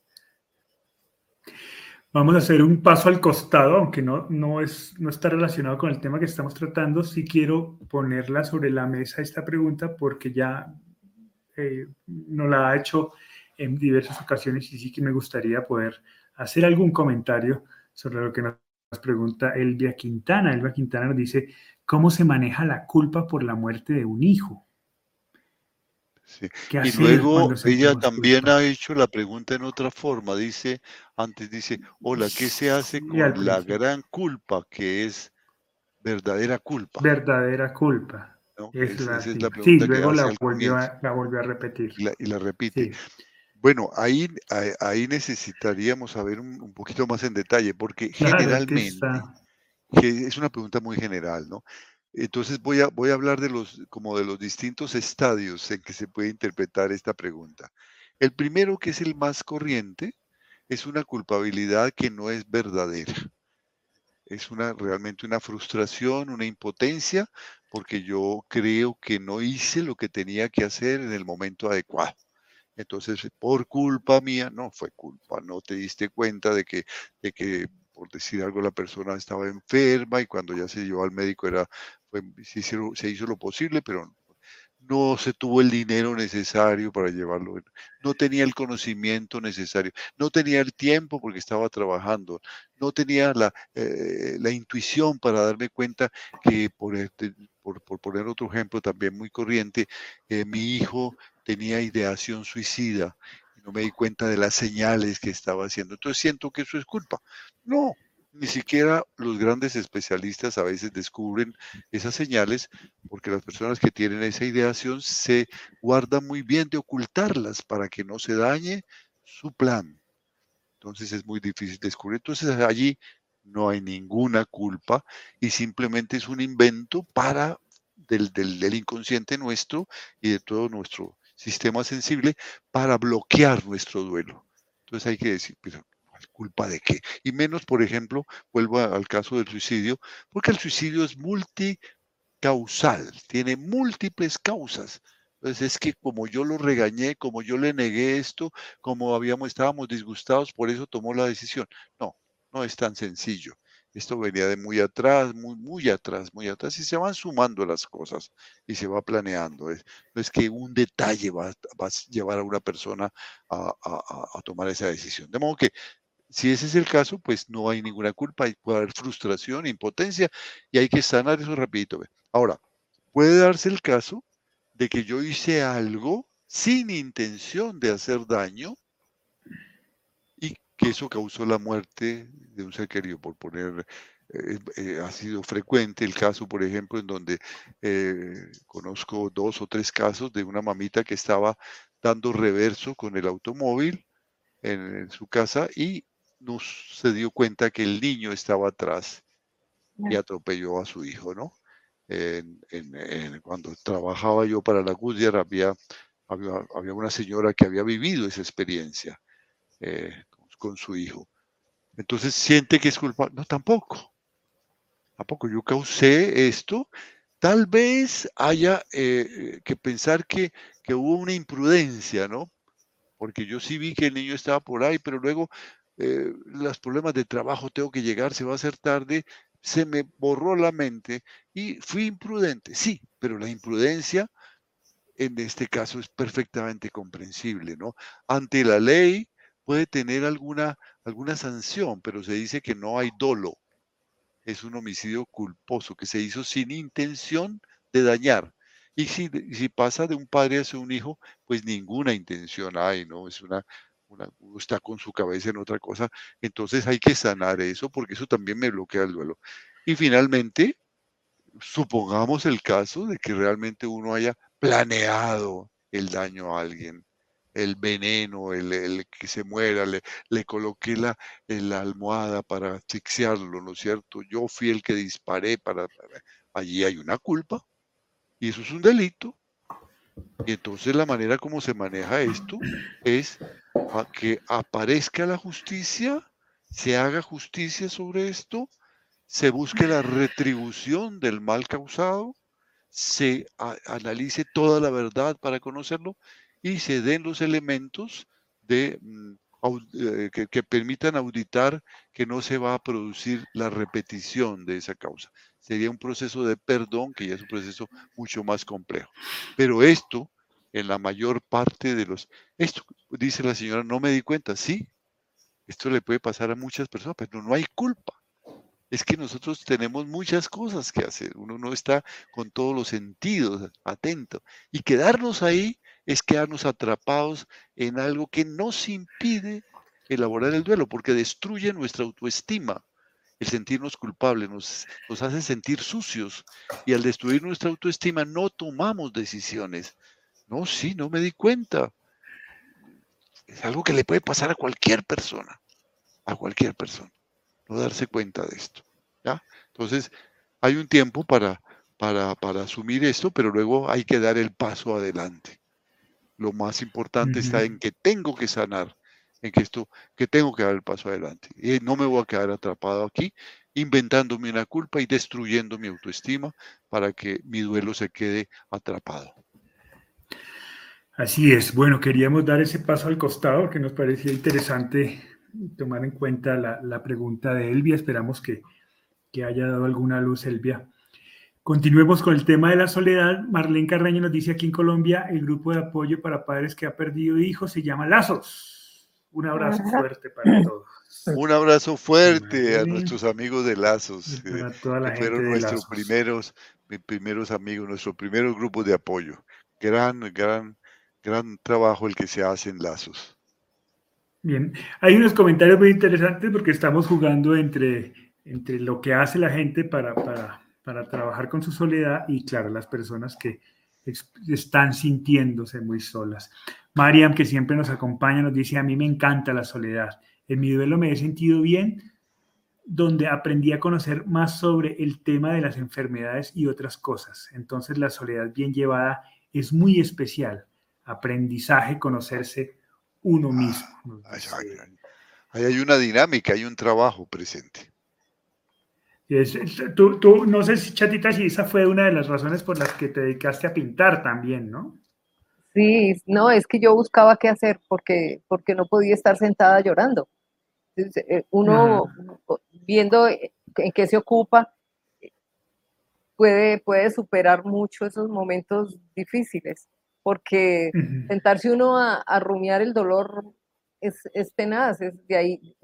Vamos a hacer un paso al costado, aunque no, no, es, no está relacionado con el tema que estamos tratando. Sí quiero ponerla sobre la mesa esta pregunta porque ya eh, nos la ha hecho en diversas ocasiones y sí que me gustaría poder hacer algún comentario sobre lo que nos pregunta Elvia Quintana. Elvia Quintana nos dice, ¿cómo se maneja la culpa por la muerte de un hijo? Y luego ella también ha hecho la pregunta en otra forma. Dice, antes dice, hola, ¿qué se hace con la gran culpa que es verdadera culpa? Verdadera culpa. Es la, sí, luego la volvió, a, la volvió, a, repetir. Y la, repite. Bueno, ahí, ahí necesitaríamos saber un, poquito más en detalle, porque generalmente, es una pregunta muy general, ¿no? Entonces voy a, voy a hablar de los, como de los distintos estadios en que se puede interpretar esta pregunta. El primero, que es el más corriente, es una culpabilidad que no es verdadera. Es una, realmente una frustración, una impotencia, porque yo creo que no hice lo que tenía que hacer en el momento adecuado. Entonces, por culpa mía, no fue culpa, no te diste cuenta de que, de que por decir algo, la persona estaba enferma y cuando ya se llevó al médico era, se, hizo, lo posible, pero no se tuvo el dinero necesario para llevarlo, no tenía el conocimiento necesario, no tenía el tiempo porque estaba trabajando, no tenía la, eh, la intuición para darme cuenta que, por, este, por, por, poner otro ejemplo también muy corriente, eh, mi hijo tenía ideación suicida no me di cuenta de las señales que estaba haciendo. Entonces siento que eso es culpa. No, ni siquiera los grandes especialistas a veces descubren esas señales porque las personas que tienen esa ideación se guardan muy bien de ocultarlas para que no se dañe su plan. Entonces es muy difícil descubrir. Entonces allí no hay ninguna culpa y simplemente es un invento para del, del inconsciente nuestro y de todo nuestro sistema sensible para bloquear nuestro duelo. Entonces hay que decir, pero ¿culpa de qué? Y menos, por ejemplo, vuelvo al caso del suicidio, porque el suicidio es multicausal, tiene múltiples causas. Entonces es que como yo lo regañé, como yo le negué esto, como habíamos, estábamos disgustados, por eso tomó la decisión. No, no es tan sencillo. Esto venía de muy atrás, muy, muy atrás, muy atrás, y se van sumando las cosas y se va planeando. Es, no es que un detalle va, a llevar a una persona a, a, tomar esa decisión. De modo que si ese es el caso, pues no hay ninguna culpa, puede haber frustración, impotencia, y hay que sanar eso rapidito. Ahora, puede darse el caso de que yo hice algo sin intención de hacer daño y que eso causó la muerte de un ser querido, por poner, eh, eh, ha sido frecuente el caso, por ejemplo, en donde eh, conozco dos o tres casos de una mamita que estaba dando reverso con el automóvil en, su casa y no se dio cuenta que el niño estaba atrás y atropelló a su hijo, ¿no? cuando trabajaba yo para la Goodyear había, había, una señora que había vivido esa experiencia con su hijo. Entonces siente que es culpable. No, tampoco. Tampoco. Yo causé esto. Tal vez haya eh, que pensar que, hubo una imprudencia, ¿no? Porque yo sí vi que el niño estaba por ahí, pero luego eh, los problemas de trabajo, tengo que llegar, se va a hacer tarde, se me borró la mente y fui imprudente. Sí, pero la imprudencia en este caso es perfectamente comprensible, ¿no? Ante la ley puede tener alguna alguna sanción, pero se dice que no hay dolo. Es un homicidio culposo que se hizo sin intención de dañar. Y si, si pasa de un padre hacia un hijo, pues ninguna intención hay, ¿no? Es una, una, uno está con su cabeza en otra cosa. Entonces hay que sanar eso porque eso también me bloquea el duelo. Y finalmente, supongamos el caso de que realmente uno haya planeado el daño a alguien el veneno, el, que se muera, le, le coloqué la, la, almohada para asfixiarlo, ¿no es cierto? Yo fui el que disparé para, Allí hay una culpa y eso es un delito. Y entonces la manera como se maneja esto es que aparezca la justicia, se haga justicia sobre esto, se busque la retribución del mal causado, se analice toda la verdad para conocerlo y se den los elementos mm, eh, que, permitan auditar que no se va a producir la repetición de esa causa. Sería un proceso de perdón que ya es un proceso mucho más complejo. Pero esto, en la mayor parte de los... Esto, dice la señora, no me di cuenta, sí, esto le puede pasar a muchas personas, pero no hay culpa. Es que nosotros tenemos muchas cosas que hacer. Uno no está con todos los sentidos atento. Y quedarnos ahí es quedarnos atrapados en algo que nos impide elaborar el duelo, porque destruye nuestra autoestima. El sentirnos culpables nos, nos hace sentir sucios y al destruir nuestra autoestima no tomamos decisiones. No, sí, no me di cuenta. Es algo que le puede pasar a cualquier persona, a cualquier persona, no darse cuenta de esto. ¿ya? Entonces, hay un tiempo para, para, para asumir esto, pero luego hay que dar el paso adelante. Lo más importante está en que tengo que sanar, en que esto, que tengo que dar el paso adelante. Y no me voy a quedar atrapado aquí, inventándome una culpa y destruyendo mi autoestima para que mi duelo se quede atrapado. Así es. Bueno, queríamos dar ese paso al costado que nos parecía interesante tomar en cuenta la, pregunta de Elvia. Esperamos que, que haya dado alguna luz, Elvia. Continuemos con el tema de la soledad. Marlene Carreño nos dice aquí en Colombia, el grupo de apoyo para padres que ha perdido hijos se llama Lazos. Un abrazo fuerte para todos. Un abrazo fuerte a nuestros amigos de Lazos, que fueron nuestros primeros, primeros amigos, nuestro primer grupo de apoyo. Gran, gran, gran trabajo el que se hace en Lazos. Bien, hay unos comentarios muy interesantes porque estamos jugando entre, entre lo que hace la gente para, para para trabajar con su soledad y, claro, las personas que están sintiéndose muy solas. Mariam, que siempre nos acompaña, nos dice, a mí me encanta la soledad. En mi duelo me he sentido bien, donde aprendí a conocer más sobre el tema de las enfermedades y otras cosas. Entonces la soledad bien llevada es muy especial. Aprendizaje, conocerse uno mismo. ahí hay una dinámica, hay un trabajo presente tú, no sé si, Chatita, si esa fue una de las razones por las que te dedicaste a pintar también, ¿no? Sí, no, es que yo buscaba qué hacer porque, porque no podía estar sentada llorando. Eh, uno viendo en qué se ocupa puede, puede superar mucho esos momentos difíciles, porque sentarse uno a, rumiar el dolor es, es tenaz, es de ahí,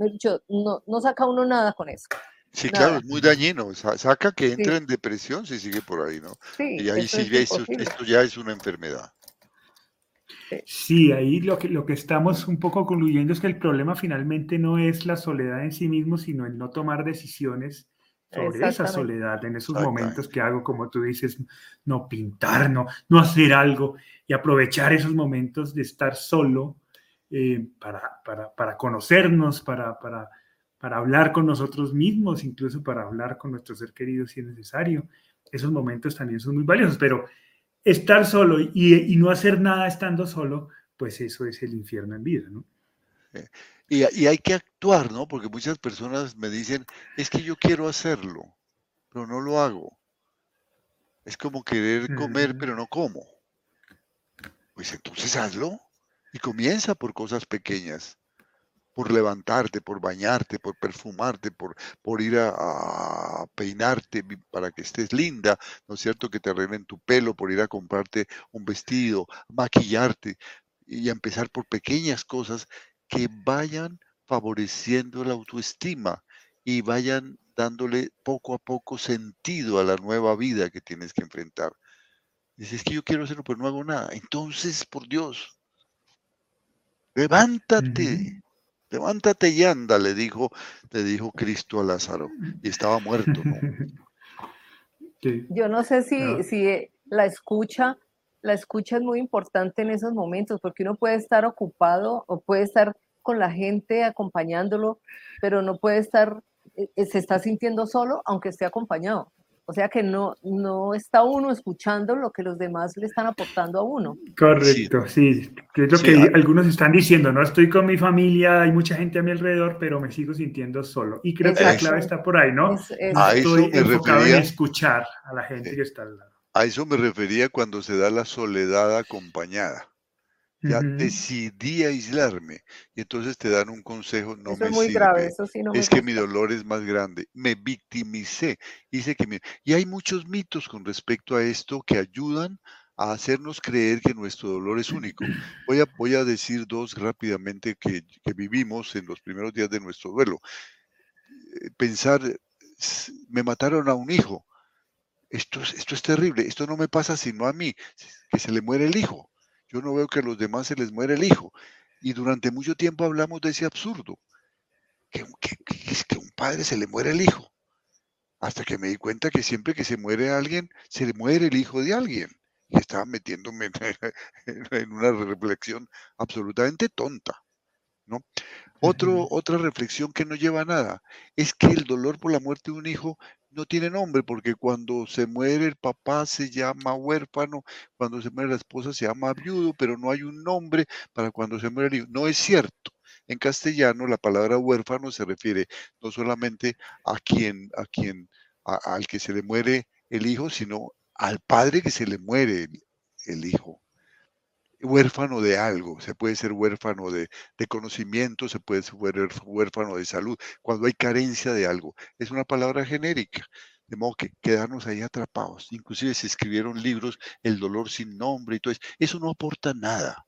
no, no saca uno nada con eso. Sí, claro, es muy dañino. Saca que entre en depresión si sigue por ahí, ¿no? y ahí sí, esto, esto, ya es una enfermedad. Sí, ahí lo que, lo que estamos un poco concluyendo es que el problema finalmente no es la soledad en sí mismo, sino el no tomar decisiones sobre esa soledad en esos momentos que hago, como tú dices, no pintar, no, no hacer algo y aprovechar esos momentos de estar solo eh, para, para, para, conocernos, para, para para hablar con nosotros mismos, incluso para hablar con nuestro ser querido si es necesario. Esos momentos también son muy valiosos, pero estar solo y, no hacer nada estando solo, pues eso es el infierno en vida, ¿no? Y, y, hay que actuar, ¿no? Porque muchas personas me dicen, es que yo quiero hacerlo, pero no lo hago. Es como querer comer, pero no como. Pues entonces hazlo y comienza por cosas pequeñas por levantarte, por bañarte, por perfumarte, por, por ir a, peinarte para que estés linda, ¿no es cierto? Que te arreglen tu pelo, por ir a comprarte un vestido, maquillarte y empezar por pequeñas cosas que vayan favoreciendo la autoestima y vayan dándole poco a poco sentido a la nueva vida que tienes que enfrentar. Dices que yo quiero hacerlo, pero no hago nada. Entonces, por Dios, levántate. Levántate y anda, le dijo, le dijo Cristo a Lázaro, y estaba muerto, Yo no sé si, si la escucha, la escucha es muy importante en esos momentos, porque uno puede estar ocupado o puede estar con la gente acompañándolo, pero no puede estar, eh, se está sintiendo solo, aunque esté acompañado. O sea que no, no está uno escuchando lo que los demás le están aportando a uno. Correcto, sí. Que es lo que algunos están diciendo, no estoy con mi familia, hay mucha gente a mi alrededor, pero me sigo sintiendo solo. Y creo que la clave está por ahí, ¿no? estoy enfocado en escuchar a la gente que está al lado. A eso me refería cuando se da la soledad acompañada ya decidí aislarme y entonces te dan un consejo, no me es muy grave, eso sí no es que mi dolor es más grande, me victimicé, hice que y hay muchos mitos con respecto a esto que ayudan a hacernos creer que nuestro dolor es único. Voy a, voy a decir dos rápidamente que, que vivimos en los primeros días de nuestro duelo. Eh, pensar, me mataron a un hijo. Esto, esto es terrible, esto no me pasa sino a mí, que se le muere el hijo yo no veo que a los demás se les muere el hijo. Y durante mucho tiempo hablamos de ese absurdo, que, es que un padre se le muere el hijo. Hasta que me di cuenta que siempre que se muere alguien, se le muere el hijo de alguien. Y estaba metiéndome en una reflexión absolutamente tonta. ¿no? Otro, Otra reflexión que no lleva a nada es que el dolor por la muerte de un hijo no tiene nombre, porque cuando se muere el papá se llama huérfano, cuando se muere la esposa se llama viudo, pero no hay un nombre para cuando se muere el hijo. No es cierto. En castellano la palabra huérfano se refiere no solamente a quien, a quien, al que se le muere el hijo, sino al padre que se le muere el hijo huérfano de algo, se puede ser huérfano de, conocimiento, se puede ser huérfano de salud, cuando hay carencia de algo. Es una palabra genérica, de modo que quedarnos ahí atrapados. Inclusive se escribieron libros, El dolor sin nombre y todo eso. Eso no aporta nada.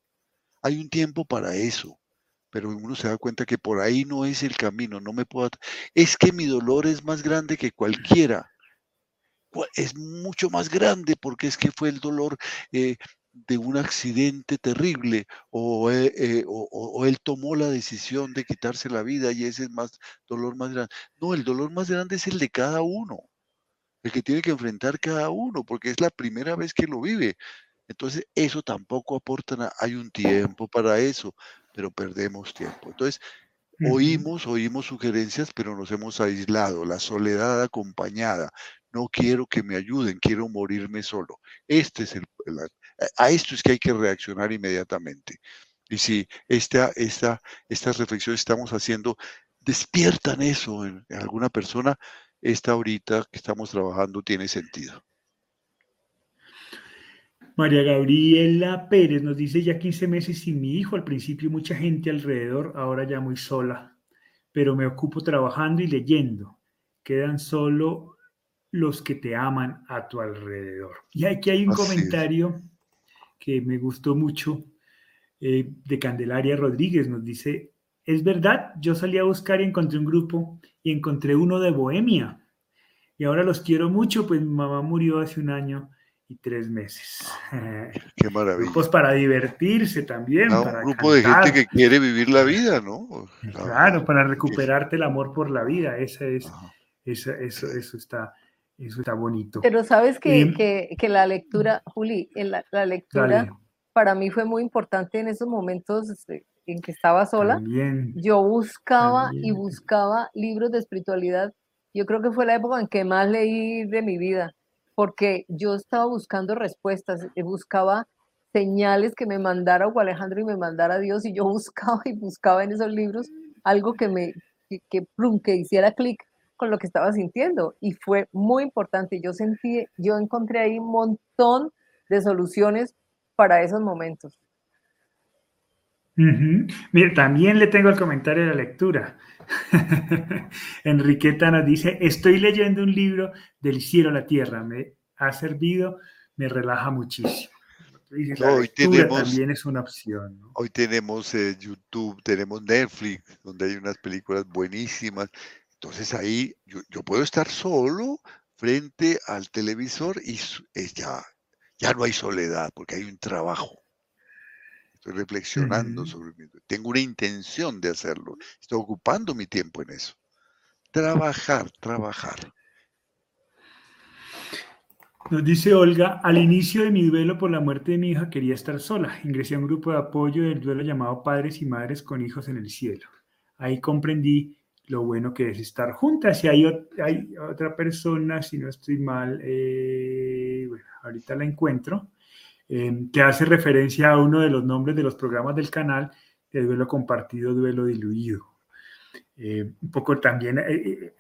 Hay un tiempo para eso, pero uno se da cuenta que por ahí no es el camino, no me puedo... Es que mi dolor es más grande que cualquiera es mucho más grande porque es que fue el dolor eh, de un accidente terrible eh, eh, o, él tomó la decisión de quitarse la vida y ese es más dolor más grande. No, el dolor más grande es el de cada uno, el que tiene que enfrentar cada uno, porque es la primera vez que lo vive. Entonces, eso tampoco aporta nada. Hay un tiempo para eso, pero perdemos tiempo. Entonces, oímos, oímos sugerencias, pero nos hemos aislado. La soledad acompañada. No quiero que me ayuden, quiero morirme solo. Este es el, a esto es que hay que reaccionar inmediatamente. Y si esta, esta, estas reflexiones estamos haciendo despiertan eso en, alguna persona, esta ahorita que estamos trabajando tiene sentido. María Gabriela Pérez nos dice ya 15 meses sin mi hijo, al principio mucha gente alrededor, ahora ya muy sola, pero me ocupo trabajando y leyendo. Quedan solo los que te aman a tu alrededor. Y aquí hay un comentario que me gustó mucho eh, de Candelaria Rodríguez, nos dice, es verdad, yo salí a buscar y encontré un grupo y encontré uno de Bohemia. Y ahora los quiero mucho, pues mi mamá murió hace un año y tres meses. Qué maravilla. Grupos para divertirse también. un grupo de gente que quiere vivir la vida, ¿no? Claro, para recuperarte el amor por la vida. Esa es, eso, eso, está, eso está bonito. Pero sabes que, em, que, la lectura, Juli, la, la lectura para mí fue muy importante en esos momentos este, en que estaba sola. Yo buscaba y buscaba libros de espiritualidad. Yo creo que fue la época en que más leí de mi vida porque yo estaba buscando respuestas, eh, buscaba señales que me mandara o Alejandro y me mandara Dios y yo buscaba y buscaba en esos libros algo que me que, que, hiciera clic con lo que estaba sintiendo y fue muy importante. Yo sentí, yo encontré ahí un montón de soluciones para esos momentos. Mira, también le tengo el comentario de la lectura. Enriqueta nos dice, estoy leyendo un libro del cielo a la tierra, me ha servido, me relaja muchísimo. hoy tenemos, también es una opción. Hoy tenemos eh, YouTube, tenemos Netflix, donde hay unas películas buenísimas. Entonces ahí yo, puedo estar solo frente al televisor y ya, ya no hay soledad porque hay un trabajo estoy reflexionando sobre mí, tengo una intención de hacerlo, estoy ocupando mi tiempo en eso. Trabajar, trabajar. Nos dice Olga, al inicio de mi duelo por la muerte de mi hija quería estar sola. Ingresé a un grupo de apoyo del duelo llamado Padres y Madres con Hijos en el Cielo. Ahí comprendí lo bueno que es estar juntas. Y hay, otra persona, si no estoy mal, eh, ahorita la encuentro, Em, que hace referencia a uno de los nombres de los programas del canal, de duelo compartido, duelo diluido. Eh, un poco también eh,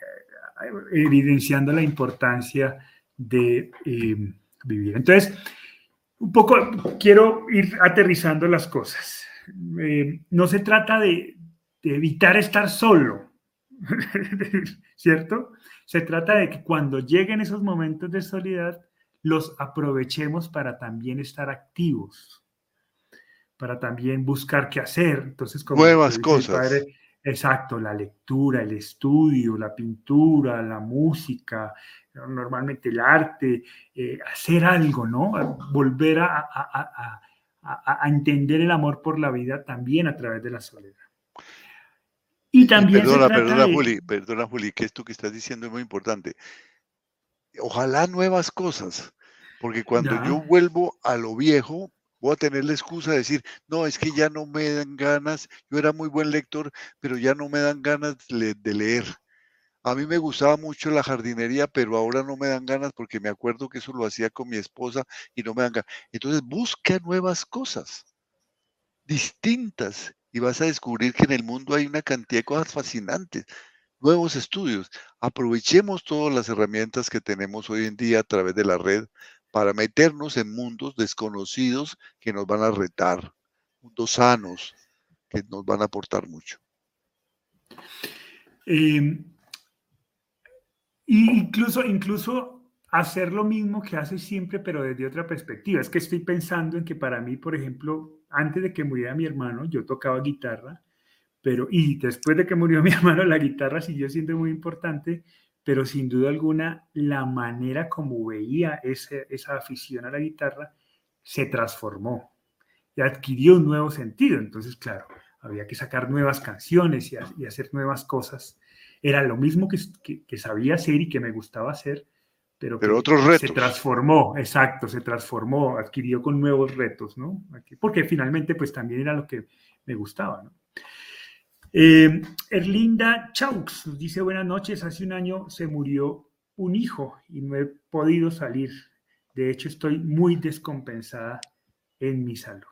evidenciando la importancia de em, vivir. Entonces, un poco quiero ir aterrizando las cosas. No se trata de evitar estar solo, ¿cierto? Se trata de que cuando lleguen esos momentos de soledad, los aprovechemos para también estar activos, para también buscar qué hacer. Entonces, como nuevas cosas. exacto, la lectura, el estudio, la pintura, la música, normalmente el arte, eh, hacer algo, ¿no? Volver a, a, entender el amor por la vida también a través de la soledad. Y también. perdona, perdona, Juli, perdona, Juli, que esto que estás diciendo es muy importante ojalá nuevas cosas, porque cuando yo vuelvo a lo viejo, voy a tener la excusa de decir, no, es que ya no me dan ganas, yo era muy buen lector, pero ya no me dan ganas de leer. A mí me gustaba mucho la jardinería, pero ahora no me dan ganas porque me acuerdo que eso lo hacía con mi esposa y no me dan ganas. Entonces busca nuevas cosas, distintas, y vas a descubrir que en el mundo hay una cantidad de cosas fascinantes nuevos estudios. Aprovechemos todas las herramientas que tenemos hoy en día a través de la red para meternos en mundos desconocidos que nos van a retar, mundos sanos que nos van a aportar mucho. Em, incluso, incluso hacer lo mismo que hace siempre, pero desde otra perspectiva. Es que estoy pensando en que para mí, por ejemplo, antes de que muriera mi hermano, yo tocaba guitarra pero y después de que murió mi hermano, la guitarra siguió siendo muy importante, pero sin duda alguna la manera como veía esa afición a la guitarra se transformó y adquirió un nuevo sentido. Entonces, claro, había que sacar nuevas canciones y, hacer nuevas cosas. Era lo mismo que, que, sabía hacer y que me gustaba hacer, pero, pero otros retos. se transformó, exacto, se transformó, adquirió con nuevos retos, ¿no? Porque finalmente, pues también era lo que me gustaba, ¿no? Eh, Erlinda Chaux nos dice buenas noches, hace un año se murió un hijo y no he podido salir. De hecho, estoy muy descompensada en mi salud.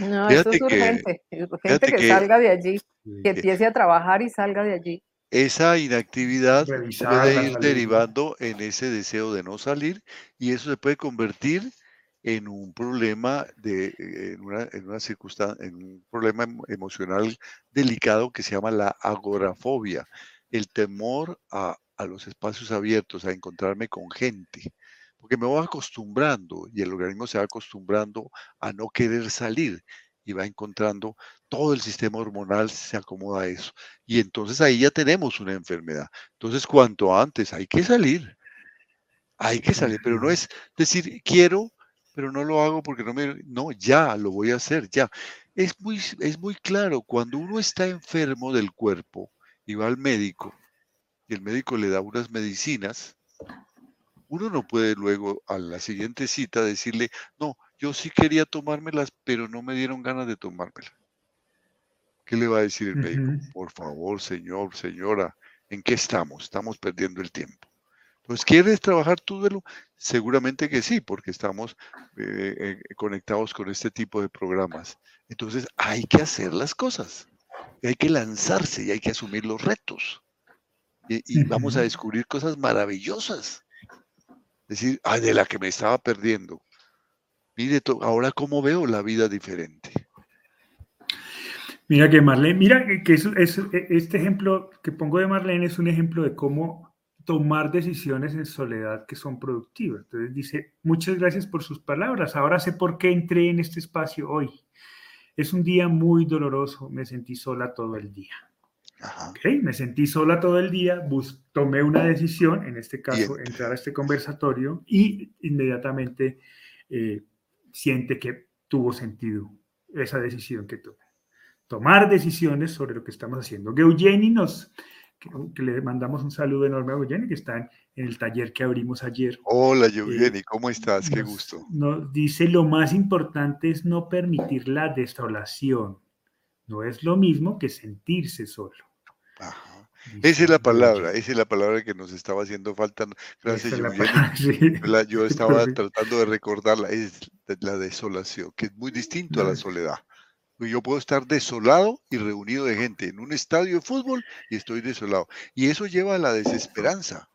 No, eso es urgente. urgente que, salga de allí, que empiece a trabajar y salga de allí. Esa inactividad puede ir derivando en ese deseo de no salir y eso se puede convertir en un problema de, en una, en una circunstancia, en un problema emocional delicado que se llama la agorafobia, el temor a, a los espacios abiertos, a encontrarme con gente, porque me voy acostumbrando y el organismo se va acostumbrando a no querer salir y va encontrando todo el sistema hormonal se acomoda a eso. Y entonces ahí ya tenemos una enfermedad. Entonces, cuanto antes hay que salir, hay que salir, pero no es decir, quiero, pero no lo hago porque no me... No, ya, lo voy a hacer, ya. Es muy, es muy claro, cuando uno está enfermo del cuerpo y va al médico, y el médico le da unas medicinas, uno no puede luego a la siguiente cita decirle, no, yo sí quería tomármelas, pero no me dieron ganas de tomármelas. ¿Qué le va a decir el médico? Por favor, señor, señora, ¿en qué estamos? Estamos perdiendo el tiempo. Entonces, ¿quieres trabajar tu duelo? Seguramente que sí, porque estamos eh, eh, conectados con este tipo de programas. Entonces, hay que hacer las cosas. Hay que lanzarse y hay que asumir los retos. Y, vamos a descubrir cosas maravillosas. Es decir, ay, de la que me estaba perdiendo. Mire, ahora cómo veo la vida diferente. Mira que Marlene, mira que es, este ejemplo que pongo de Marlene es un ejemplo de cómo tomar decisiones en soledad que son productivas. Entonces dice, muchas gracias por sus palabras. Ahora sé por qué entré en este espacio hoy. Es un día muy doloroso. Me sentí sola todo el día. me sentí sola todo el día, bus tomé una decisión, en este caso, entrar a este conversatorio y inmediatamente eh, siente que tuvo sentido esa decisión que tomé. Tomar decisiones sobre lo que estamos haciendo. Eugeni nos, que, le mandamos un saludo enorme a Eugeni, que está en, el taller que abrimos ayer. Hola Eugeni, eh, ¿cómo estás? Qué gusto. Nos dice, lo más importante es no permitir la desolación. No es lo mismo que sentirse solo. Ajá. Esa es la palabra, esa es la palabra que nos estaba haciendo falta. Gracias, Yo estaba tratando de recordarla, es la desolación, que es muy distinto a la soledad. Yo puedo estar desolado y reunido de gente en un estadio de fútbol y estoy desolado. Y eso lleva a la desesperanza.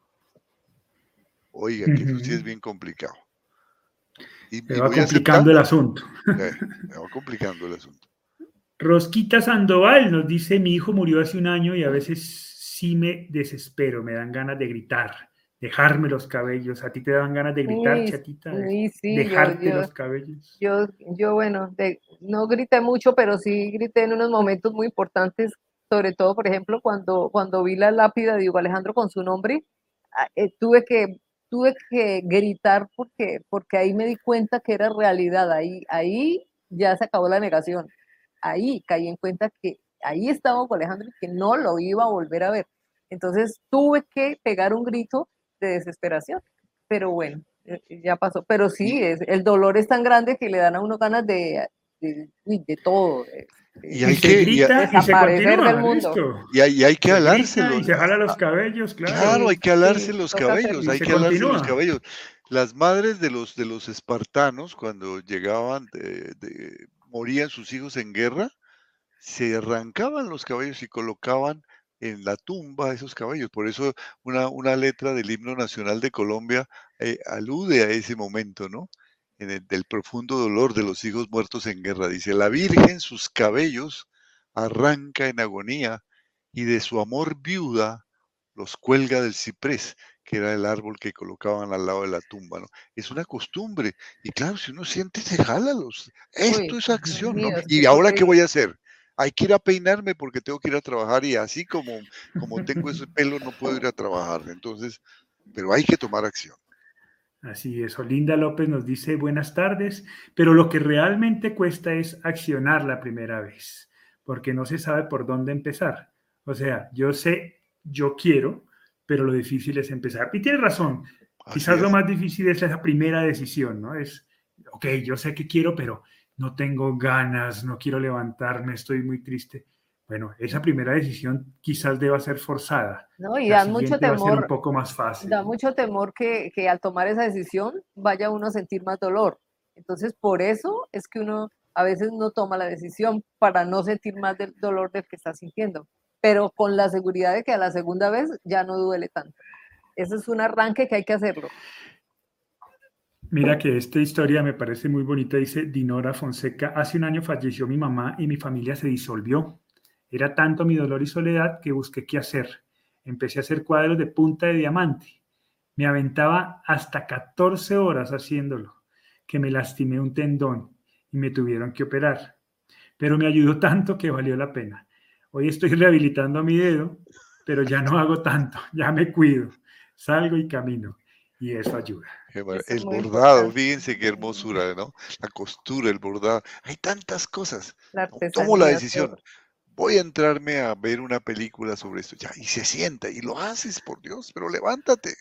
Oiga, que eso sí es bien complicado. Y, me va complicando el asunto. Me va complicando el asunto. Rosquita Sandoval nos dice, mi hijo murió hace un año y a veces sí me desespero, me dan ganas de gritar, dejarme los cabellos. ¿A ti te dan ganas de gritar, chatita? Sí, sí, dejarte los cabellos. Yo, yo bueno, no grité mucho, pero sí grité en unos momentos muy importantes, sobre todo, por ejemplo, cuando, cuando vi la lápida de Hugo Alejandro con su nombre, ah, eh, tuve que tuve que gritar porque, porque ahí me di cuenta que era realidad, ahí, ahí ya se acabó la negación, ahí caí en cuenta que ahí estaba con Alejandro y que no lo iba a volver a ver. Entonces tuve que pegar un grito de desesperación, pero bueno, eh, ya pasó. Pero sí, es, el dolor es tan grande que le dan a uno ganas de, de, de todo. y hay que desaparecer del mundo. Y hay, hay que alárselos. se jala los cabellos, claro. Claro, hay que alarse los cabellos, hay que alarse los cabellos. Las madres de los de los espartanos, cuando llegaban, de, morían sus hijos en guerra, se arrancaban los cabellos y colocaban en la tumba esos cabellos. Por eso una, una letra del himno nacional de Colombia eh, alude a ese momento, ¿no? En el, del profundo dolor de los hijos muertos en guerra. Dice, la Virgen sus cabellos arranca en agonía y de su amor viuda los cuelga del ciprés, que era el árbol que colocaban al lado de la tumba, ¿no? Es una costumbre. Y claro, si uno siente, se jala los. Esto es acción, ¿no? ¿Y ahora qué voy a hacer? Hay que ir a peinarme porque tengo que ir a trabajar y así como, como tengo ese pelo no puedo ir a trabajar. Entonces, pero hay que tomar acción. Así es, Olinda López nos dice buenas tardes, pero lo que realmente cuesta es accionar la primera vez, porque no se sabe por dónde empezar. O sea, yo sé, yo quiero, pero lo difícil es empezar. Y tiene razón, quizás lo más difícil es esa primera decisión, ¿no? Es, ok, yo sé que quiero, pero no tengo ganas, no quiero levantarme, estoy muy triste. Bueno, esa primera decisión quizás deba ser forzada. No, y da mucho temor. un poco más fácil. Da mucho temor que, que al tomar esa decisión vaya uno a sentir más dolor. Entonces, por eso es que uno a veces no toma la decisión para no sentir más del dolor del que está sintiendo, pero con la seguridad de que a la segunda vez ya no duele tanto. Ese es un arranque que hay que hacerlo. Mira que esta historia me parece muy bonita, dice Dinora Fonseca. Hace un año falleció mi mamá y mi familia se disolvió. Era tanto mi dolor y soledad que busqué qué hacer. Empecé a hacer cuadros de punta de diamante. Me aventaba hasta 14 horas haciéndolo, que me lastimé un tendón y me tuvieron que operar. Pero me ayudó tanto que valió la pena. Hoy estoy rehabilitando mi dedo, pero ya no hago tanto, ya me cuido, salgo y camino y eso ayuda. El bordado, fíjense qué hermosura, ¿no? La costura, el bordado. Hay tantas cosas. Tomo la decisión. Voy a entrarme a ver una película sobre esto. Ya, y se sienta y lo haces, por Dios, pero levántate.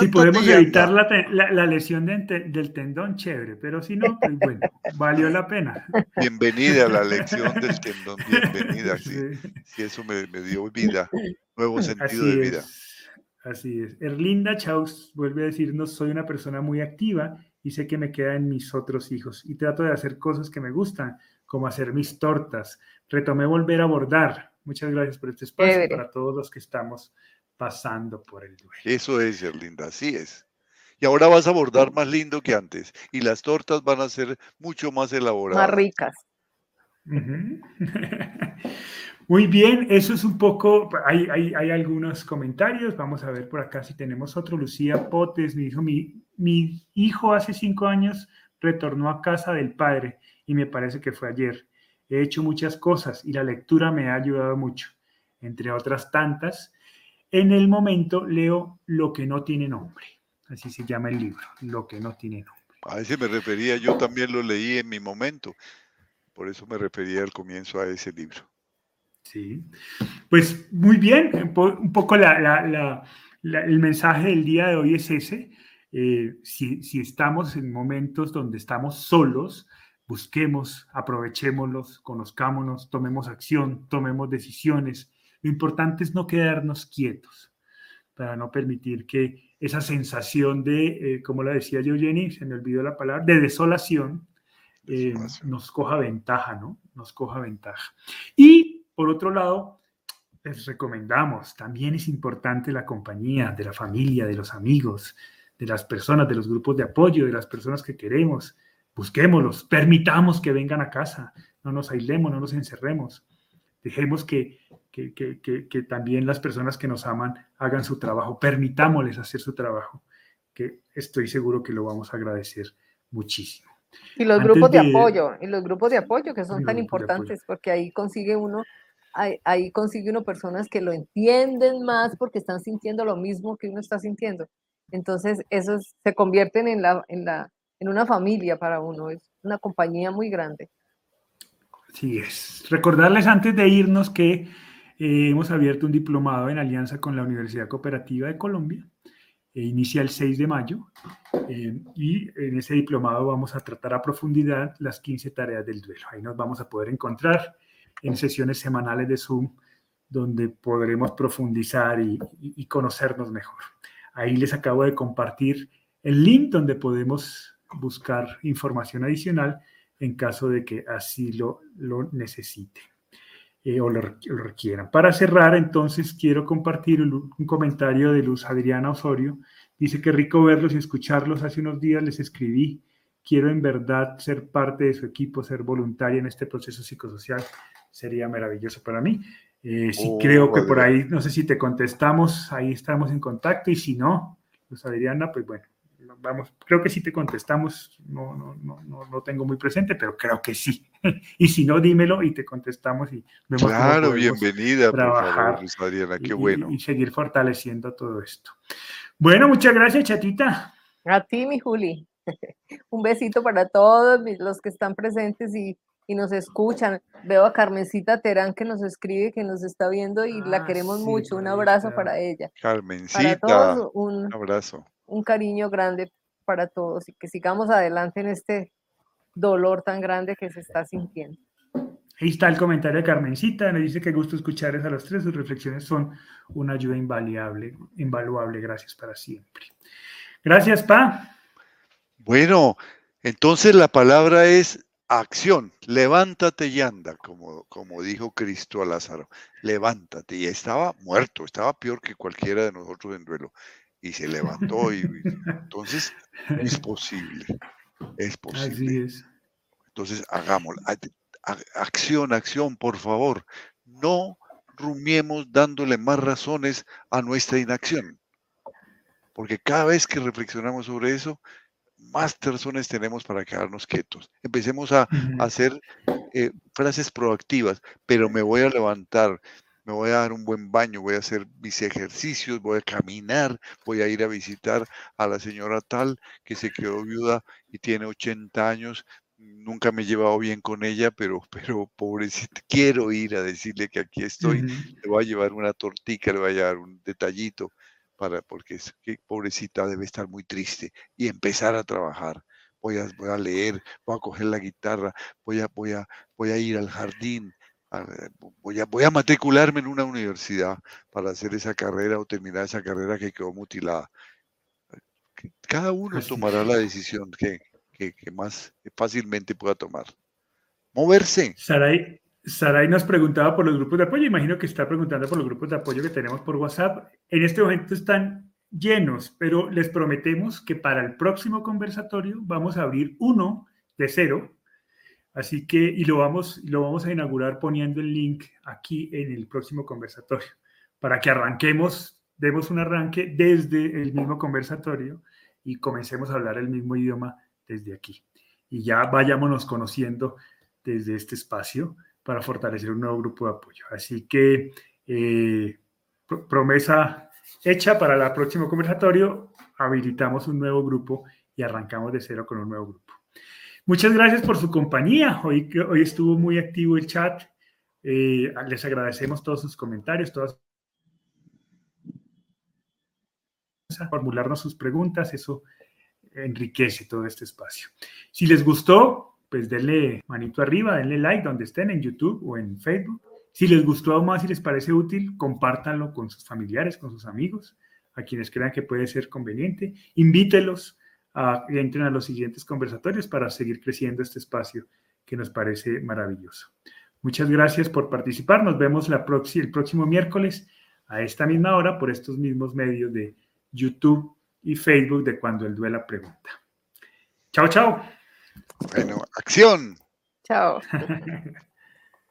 si podemos evitar la, lesión del tendón, chévere, pero si no, pues bueno, valió la pena. Bienvenida a la lección del tendón, bienvenida. Sí, eso me, dio vida, nuevo sentido de vida. Así es. Erlinda Chaus vuelve a decirnos, soy una persona muy activa y sé que me queda en mis otros hijos y trato de hacer cosas que me gustan, como hacer mis tortas. Retomé volver a bordar. Muchas gracias por este espacio para todos los que estamos pasando por el duelo. Eso es, Erlinda, así es. Y ahora vas a bordar más lindo que antes y las tortas van a ser mucho más elaboradas. Más ricas. Muy bien, eso es un poco, hay, algunos comentarios, vamos a ver por acá si tenemos otro. Lucía Potes me dijo, mi, mi hijo hace cinco años retornó a casa del padre y me parece que fue ayer. He hecho muchas cosas y la lectura me ha ayudado mucho, entre otras tantas. En el momento leo Lo que no tiene nombre, así se llama el libro, Lo que no tiene nombre. A ese me refería, yo también lo leí en mi momento, por eso me refería al comienzo a ese libro. Sí, pues muy bien, un poco el mensaje del día de hoy es ese. Eh, si, si, estamos en momentos donde estamos solos, busquemos, aprovechémoslos, conozcámonos, tomemos acción, tomemos decisiones. Lo importante es no quedarnos quietos para no permitir que esa sensación de, eh, como la decía yo, Jenny, se me olvidó la palabra, de desolación, eh, nos coja ventaja, ¿no? Nos coja ventaja. Y por otro lado, les recomendamos, también es importante la compañía de la familia, de los amigos, de las personas, de los grupos de apoyo, de las personas que queremos. Busquémoslos, permitamos que vengan a casa, no nos aislemos, no nos encerremos. Dejemos que, que, que, que también las personas que nos aman hagan su trabajo, permitámosles hacer su trabajo, que estoy seguro que lo vamos a agradecer muchísimo. Y los grupos de, apoyo, y los grupos de apoyo que son tan importantes, porque ahí consigue uno ahí, consigue uno personas que lo entienden más porque están sintiendo lo mismo que uno está sintiendo. Entonces, eso se convierten en, la, en, la, en una familia para uno, es una compañía muy grande. Así es. Recordarles antes de irnos que eh, hemos abierto un diplomado en alianza con la Universidad Cooperativa de Colombia. E inicia el 6 de mayo eh, y en ese diplomado vamos a tratar a profundidad las 15 tareas del duelo. Ahí nos vamos a poder encontrar en sesiones semanales de Zoom donde podremos profundizar y, conocernos mejor. Ahí les acabo de compartir el link donde podemos buscar información adicional en caso de que así lo, lo necesite eh, o lo, requieran. Para cerrar, entonces, quiero compartir un, un, comentario de Luz Adriana Osorio. Dice que rico verlos y escucharlos. Hace unos días les escribí, quiero en verdad ser parte de su equipo, ser voluntaria en este proceso psicosocial sería maravilloso para mí. Eh, si oh, creo que por ahí, no sé si te contestamos, ahí estamos en contacto y si no, pues Adriana, pues bueno, vamos, creo que si te contestamos, no, no, no, no, lo tengo muy presente, pero creo que sí. y si no, dímelo y te contestamos y vemos Claro, bienvenida, trabajar por favor, Adriana, qué bueno. Y, seguir fortaleciendo todo esto. Bueno, muchas gracias, chatita. A ti, mi Juli. Un besito para todos los que están presentes y y nos escuchan. Veo a Carmencita Terán que nos escribe, que nos está viendo y la ah, queremos mucho. Un abrazo para ella. Carmencita, un abrazo. Un cariño grande para todos y que sigamos adelante en este dolor tan grande que se está sintiendo. Ahí está el comentario de Carmencita, me dice que gusto escucharles a los tres, sus reflexiones son una ayuda invaluable, invaluable, gracias para siempre. Gracias, Pa. Bueno, entonces la palabra es acción, levántate y anda, como, como dijo Cristo a Lázaro, levántate. Y estaba muerto, estaba peor que cualquiera de nosotros en duelo. y se levantó y entonces es posible, es posible. Así es. Entonces hagámoslo. Acción, acción, por favor. No rumiemos dándole más razones a nuestra inacción. Porque cada vez que reflexionamos sobre eso, más razones tenemos para quedarnos quietos. Empecemos a, hacer eh, frases proactivas, pero me voy a levantar, me voy a dar un buen baño, voy a hacer mis ejercicios, voy a caminar, voy a ir a visitar a la señora tal que se quedó viuda y tiene 80 años. Nunca me he llevado bien con ella, pero, pero pobrecita, quiero ir a decirle que aquí estoy. Le voy a llevar una tortica, le voy a llevar un detallito para, porque es, que pobrecita debe estar muy triste y empezar a trabajar. Voy a, voy a leer, voy a coger la guitarra, voy a, voy a, voy a ir al jardín, voy, a, voy a matricularme en una universidad para hacer esa carrera o terminar esa carrera que quedó mutilada. Cada uno tomará la decisión que, que, que, más fácilmente pueda tomar. Moverse. Saray, Saray nos preguntaba por los grupos de apoyo, imagino que está preguntando por los grupos de apoyo que tenemos por WhatsApp. En este momento están llenos, pero les prometemos que para el próximo conversatorio vamos a abrir uno de cero. Así que, y lo vamos, lo vamos a inaugurar poniendo el link aquí en el próximo conversatorio, para que arranquemos, demos un arranque desde el mismo conversatorio y comencemos a hablar el mismo idioma desde aquí. Y ya vayámonos conociendo desde este espacio para fortalecer un nuevo grupo de apoyo. Así que eh, promesa hecha para el próximo conversatorio, habilitamos un nuevo grupo y arrancamos de cero con un nuevo grupo. Muchas gracias por su compañía. Hoy, hoy estuvo muy activo el chat. Eh, les agradecemos todos sus comentarios, todas formularnos sus preguntas, eso enriquece todo este espacio. Si les gustó, pues denle manito arriba, denle like donde estén en YouTube o en Facebook. Si les gustó aún más y les parece útil, compártanlo con sus familiares, con sus amigos, a quienes crean que puede ser conveniente. Invítelos a que entren a los siguientes conversatorios para seguir creciendo este espacio que nos parece maravilloso. Muchas gracias por participar. Nos vemos el próximo miércoles a esta misma hora por estos mismos medios de YouTube y Facebook de Cuando el Duela Pregunta. Chao, chao. Bueno, acción. Chao.